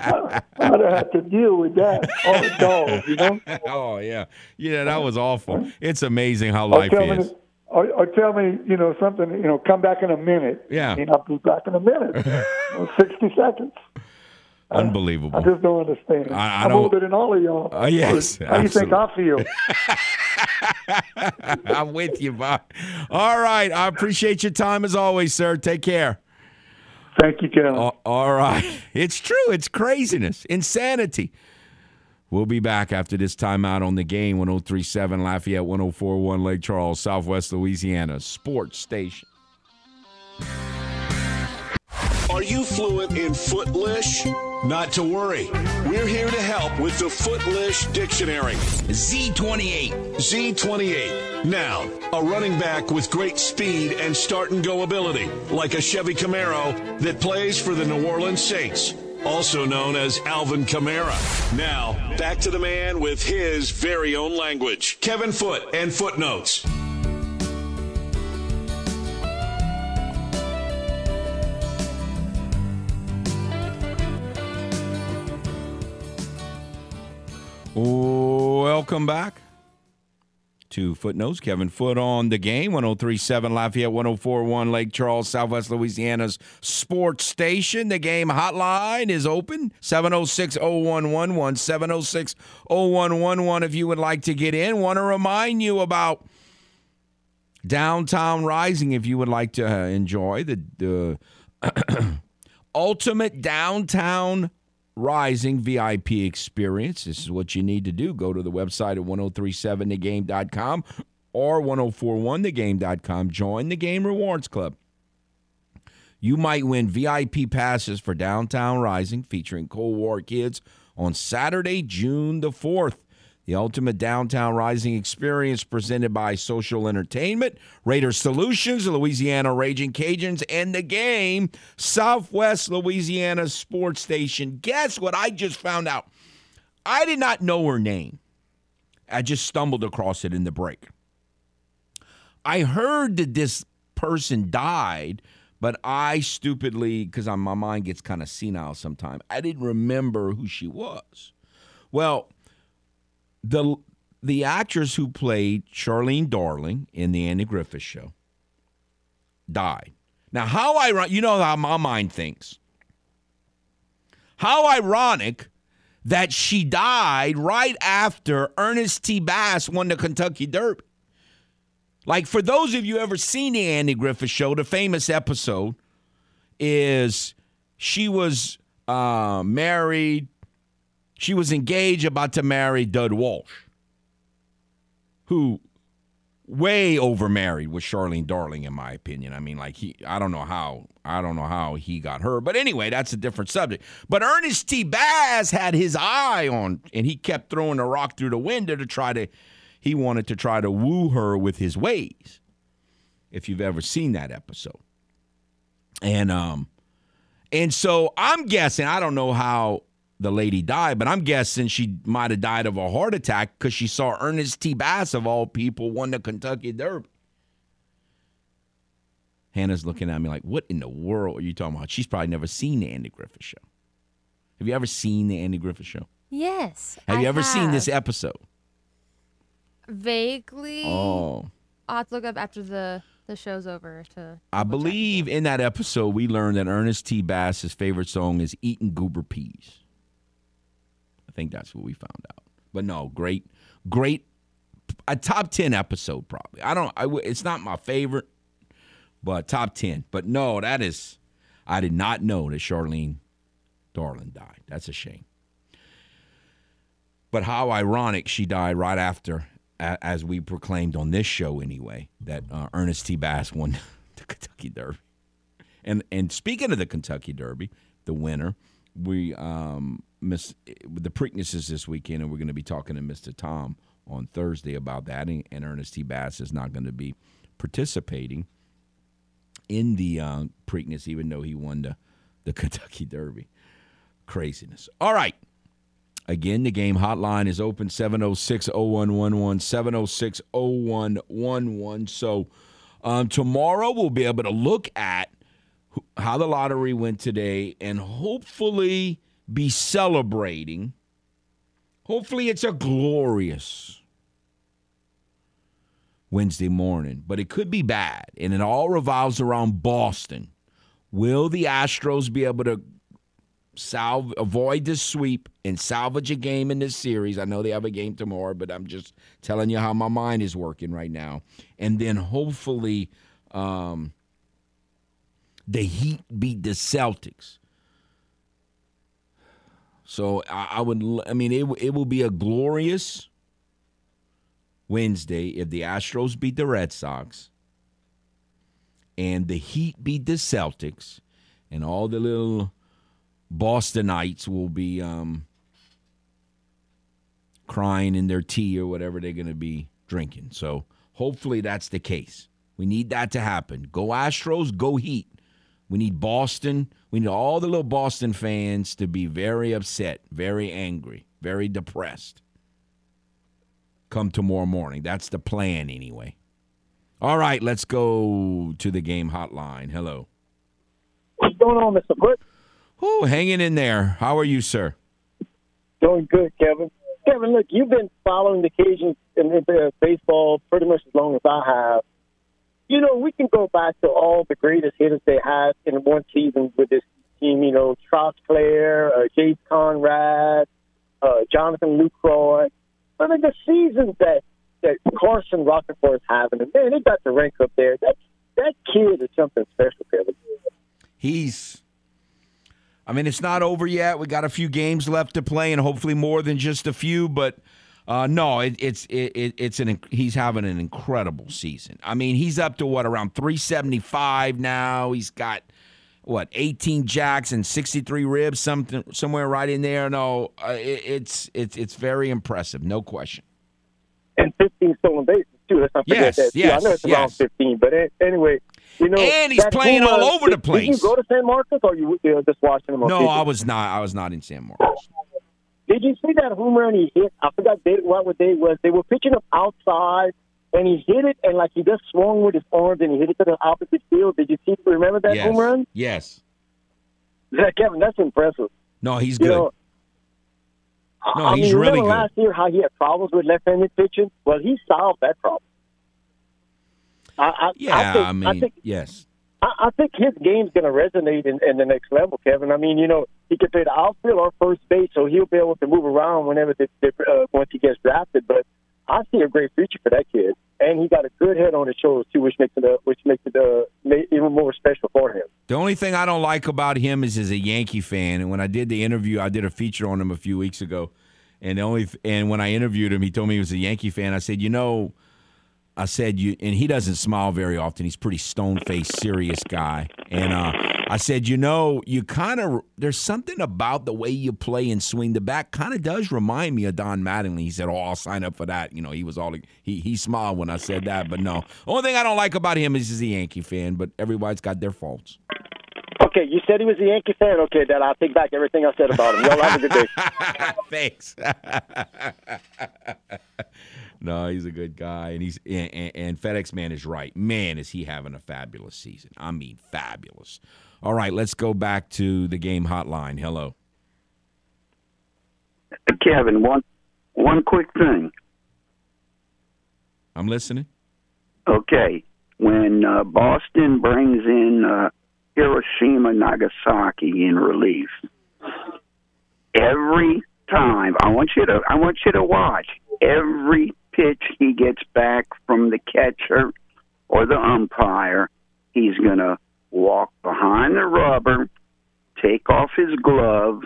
I: I'd have had to deal with that. All the dogs, you know.
B: Oh yeah, yeah, that was awful. It's amazing how life is.
I: Or, or, tell me, you know, something. You know, come back in a minute.
B: Yeah.
I: And I'll be back in a minute. you know, Sixty seconds.
B: Unbelievable.
I: I just don't understand.
B: I, I
I: am older than all of y'all.
B: Uh, yes.
I: How do you think I feel?
B: I'm with you, Bob. All right. I appreciate your time as always, sir. Take care.
I: Thank you, Kevin.
B: All right. It's true. It's craziness, insanity. We'll be back after this timeout on the game 1037 Lafayette, 1041 Lake Charles, Southwest Louisiana, sports station.
A: Are you fluent in Footlish? Not to worry. We're here to help with the Footlish Dictionary.
J: Z28.
A: Z28. Now, a running back with great speed and start and go ability, like a Chevy Camaro that plays for the New Orleans Saints, also known as Alvin Kamara. Now, back to the man with his very own language, Kevin Foote and Footnotes.
B: Welcome back to Footnotes. Kevin Foote on the game, 1037 Lafayette, 1041 Lake Charles, Southwest Louisiana's sports station. The game hotline is open 706 0111. 706 0111 if you would like to get in. Want to remind you about Downtown Rising if you would like to uh, enjoy the, the ultimate downtown Rising VIP experience. This is what you need to do. Go to the website at 1037thegame.com or 1041thegame.com. Join the Game Rewards Club. You might win VIP passes for Downtown Rising featuring Cold War Kids on Saturday, June the 4th. The ultimate downtown rising experience presented by Social Entertainment, Raider Solutions, Louisiana Raging Cajuns, and the game, Southwest Louisiana Sports Station. Guess what I just found out? I did not know her name. I just stumbled across it in the break. I heard that this person died, but I stupidly, because my mind gets kind of senile sometimes, I didn't remember who she was. Well, the the actress who played Charlene Darling in the Andy Griffith Show died. Now, how ironic, you know how my mind thinks. How ironic that she died right after Ernest T. Bass won the Kentucky Derby. Like, for those of you ever seen the Andy Griffith Show, the famous episode is she was uh, married she was engaged, about to marry Dud Wash. who way overmarried with Charlene Darling, in my opinion. I mean, like he, I don't know how, I don't know how he got her, but anyway, that's a different subject. But Ernest T. Bass had his eye on, and he kept throwing a rock through the window to try to, he wanted to try to woo her with his ways. If you've ever seen that episode, and um, and so I'm guessing, I don't know how the lady died, but I'm guessing she might have died of a heart attack because she saw Ernest T. Bass, of all people, won the Kentucky Derby. Hannah's looking at me like, what in the world are you talking about? She's probably never seen the Andy Griffith Show. Have you ever seen the Andy Griffith Show?
H: Yes.
B: Have
H: I
B: you ever seen this episode?
H: Vaguely.
B: Oh.
H: I'll have to look up after the, the show's over to.
B: I believe in that episode we learned that Ernest T. Bass's favorite song is Eating Goober Peas. I think that's what we found out. But no, great, great, a top ten episode probably. I don't. I, it's not my favorite, but top ten. But no, that is. I did not know that Charlene Darling died. That's a shame. But how ironic she died right after, as we proclaimed on this show anyway, that uh, Ernest T. Bass won the Kentucky Derby. And and speaking of the Kentucky Derby, the winner, we um miss the Preakness is this weekend, and we're going to be talking to Mr. Tom on Thursday about that. And, and Ernest T. Bass is not going to be participating in the uh, Preakness, even though he won the the Kentucky Derby. Craziness. All right. Again, the game hotline is open 706 0111, 706 0111. So um, tomorrow we'll be able to look at how the lottery went today and hopefully be celebrating. Hopefully, it's a glorious Wednesday morning, but it could be bad. And it all revolves around Boston. Will the Astros be able to salve avoid this sweep and salvage a game in this series. I know they have a game tomorrow, but I'm just telling you how my mind is working right now. And then hopefully um, the Heat beat the Celtics. So I, I would, I mean, it, it will be a glorious Wednesday if the Astros beat the Red Sox and the Heat beat the Celtics and all the little Bostonites will be um, crying in their tea or whatever they're going to be drinking. So hopefully that's the case. We need that to happen. Go Astros, go Heat. We need Boston. We need all the little Boston fans to be very upset, very angry, very depressed. Come tomorrow morning. That's the plan, anyway. All right, let's go to the game hotline. Hello.
K: What's going on, Mr. Foote?
B: Oh, hanging in there. How are you, sir?
K: Doing good, Kevin. Kevin, look, you've been following the Cajuns in in uh, baseball pretty much as long as I have. You know, we can go back to all the greatest hitters they had in one season with this team. You know, Trout Clare, uh, James Conrad, uh, Jonathan Lucroy. I mean, the seasons that that Carson Roccaforte is having, and man, they got the rank up there. That that kid is something special, Kevin.
B: He's. I mean, it's not over yet. We got a few games left to play, and hopefully more than just a few. But uh, no, it, it's it, it, it's an he's having an incredible season. I mean, he's up to what around 375 now. He's got what 18 jacks and 63 ribs, something somewhere right in there. No, uh, it, it's it's it's very impressive, no question.
K: and 15 stolen bases too. Let's not forget
B: Yes,
K: that. too.
B: yes,
K: I know it's around 15, but anyway, you know.
B: And he's playing all over the place.
K: Did you go to San Marcos, or you uh, just watching him
B: No? I was not. I was not in San Marcos.
K: Did you see that home run he hit? I forgot they, what what day was. They were pitching him outside, and he hit it, and like he just swung with his arms, and he hit it to the opposite field. Did you see? Remember that
B: yes.
K: home run?
B: Yes.
K: Yeah, Kevin, that's impressive.
B: No, he's
K: You
B: good.
K: know,
B: No,
K: I
B: he's
K: mean,
B: really
K: remember
B: good.
K: last year how he had problems with left-handed pitching? Well, he solved that problem. I, I,
B: yeah,
K: I, think,
B: I mean,
K: I think
B: yes.
K: I, I think his game's going to resonate in, in the next level, Kevin. I mean, you know, he can play the outfield or first base, so he'll be able to move around whenever they, they, uh, once he gets drafted. But I see a great future for that kid, and he got a good head on his shoulders too, which makes it uh, which makes it uh, even more special for him.
B: The only thing I don't like about him is as a Yankee fan, and when I did the interview, I did a feature on him a few weeks ago, And the only and when I interviewed him, he told me he was a Yankee fan. I said, you know, I said you, and he doesn't smile very often. He's pretty stone faced, serious guy. And uh, I said, you know, you kind of there's something about the way you play and swing the bat kind of does remind me of Don Mattingly. He said, oh, I'll sign up for that. You know, he was all he he smiled when I said that, but no. Only thing I don't like about him is he's a Yankee fan, but everybody's got their faults.
K: Okay, you said he was a Yankee fan. Okay, then I'll take back everything I said about him. Y'all have a good day.
B: Thanks. no, he's a good guy, and he's and, and, FedEx man is right. Man, is he having a fabulous season? I mean, fabulous. All right, let's go back to the game hotline. Hello,
G: Kevin. One one quick thing.
B: I'm listening.
G: Okay, when uh, Boston brings in uh, Hiroshima, Nagasaki in relief, every time I want you to I want you to watch every pitch he gets back from the catcher or the umpire, he's going to walk behind the rubber, take off his glove,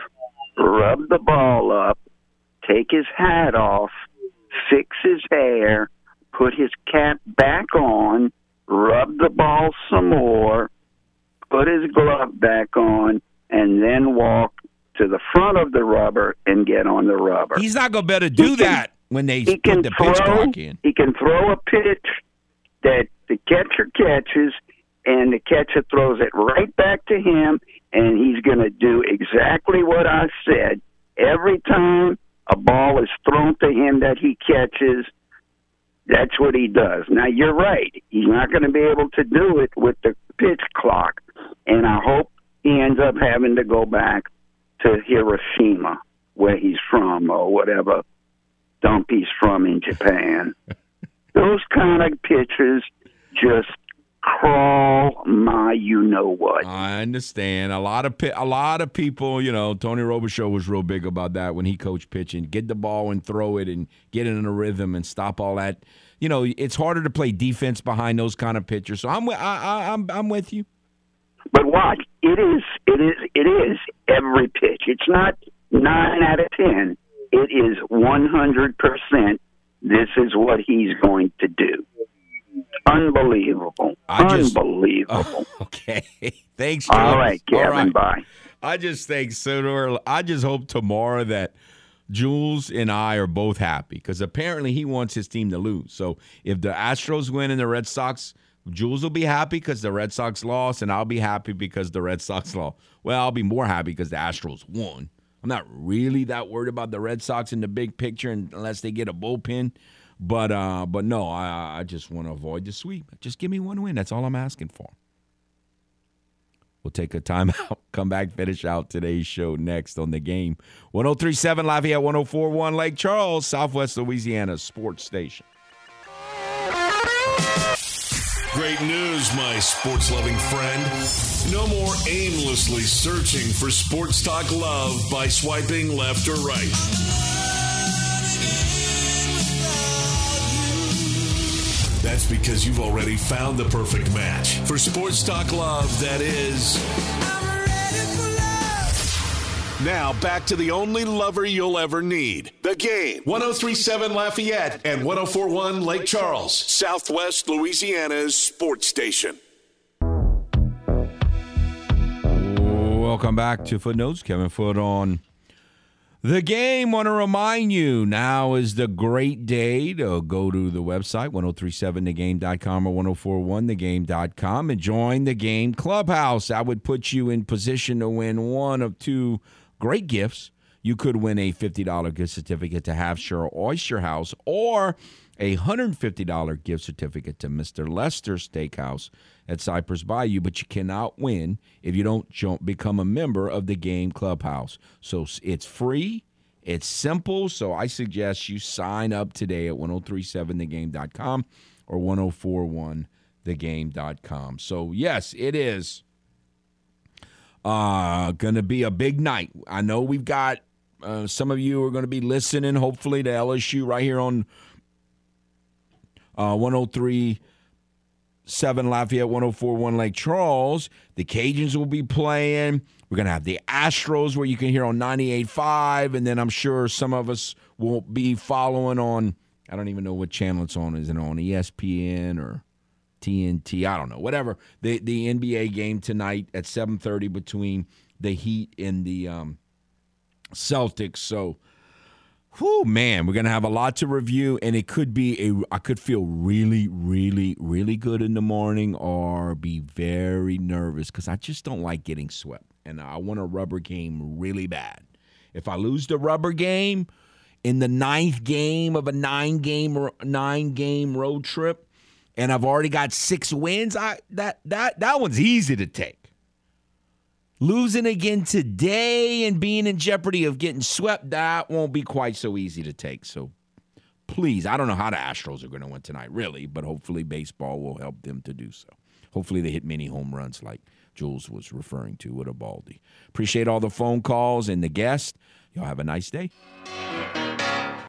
G: rub the ball up, take his hat off, fix his hair, put his cap back on, rub the ball some more, put his glove back on, and then walk to the front of the rubber and get on the rubber.
B: He's not going to better do that when they
G: he can
B: the
G: throw,
B: pitch clock in.
G: He can throw a pitch that the catcher catches, and the catcher throws it right back to him, and he's going to do exactly what I said. Every time a ball is thrown to him that he catches, that's what he does. Now, you're right. He's not going to be able to do it with the pitch clock, and I hope he ends up having to go back to Hiroshima, where he's from, or whatever dump he's from in Japan. Those kind of pitchers just crawl my you know what.
B: I understand. A lot of a lot of people, you know, Tony Robichaux was real big about that when he coached pitching. Get the ball and throw it and get it in a rhythm and stop all that. You know, it's harder to play defense behind those kind of pitchers. So I'm I, I, I'm I'm with you.
G: But watch, it is it is it is every pitch. It's not nine out of ten. It is one hundred percent. This is what he's going to do. Unbelievable.
B: Just-
G: Unbelievable.
B: Okay. Thanks.
G: All
B: Jules.
G: right, Kevin,
B: All right.
G: bye.
B: I just think sooner. or- I just hope tomorrow that Jules and I are both happy because apparently he wants his team to lose. So if the Astros win and the Red Sox, Jules will be happy because the Red Sox lost, and I'll be happy because the Red Sox lost. Well, I'll be more happy because the Astros won. I'm not really that worried about the Red Sox in the big picture unless they get a bullpen. But uh, but no, I I just want to avoid the sweep. Just give me one win. That's all I'm asking for. We'll take a timeout, come back, finish out today's show next on the game. 1037 Lafayette, 1041 Lake Charles, Southwest Louisiana Sports Station.
A: Great news, my sports loving friend. No more aimlessly searching for sports talk love by swiping left or right. That's because you've already found the perfect match for sports talk love that is. Now back to the only lover you'll ever need. The game. 1037 Lafayette and 1041 Lake Charles, Southwest Louisiana's sports station.
B: Welcome back to Footnotes. Kevin Foote on the game. Want to remind you now is the great day to go to the website 1037thegame.com or 1041thegame.com and join the game clubhouse. I would put you in position to win one of two great gifts. You could win a $50 gift certificate to Half Shell Oyster House or a $150 gift certificate to Mr. Lester Steakhouse at Cypress Bayou, but you cannot win if you don't become a member of the game clubhouse. So it's free, it's simple. So I suggest you sign up today at 1037thegame.com or 1041thegame.com. So, yes, it is uh, to be a big night. I know we've got uh, some of you are going to be listening, hopefully, to LSU right here on uh, 103 7 Lafayette, 1041 Lake Charles. The Cajuns will be playing. We're going to have the Astros where you can hear on 98.5. And then I'm sure some of us will be following on, I don't even know what channel it's on. Is it on ESPN or TNT? I don't know. Whatever. The, the NBA game tonight at 7.30 between the Heat and the um, Celtics. So, whew, man, we're gonna have a lot to review, and it could be a. I could feel really, really, really good in the morning, or be very nervous because I just don't like getting swept, and I want a rubber game really bad. If I lose the rubber game in the ninth game of a nine game nine game road trip, and I've already got six wins, I that that that one's easy to take. Losing again today and being in jeopardy of getting swept, that won't be quite so easy to take. So please, I don't know how the Astros are going to win tonight, really, but hopefully baseball will help them to do so. Hopefully they hit many home runs like Jules was referring to with a baldy. Appreciate all the phone calls and the guests. Y'all have a nice day.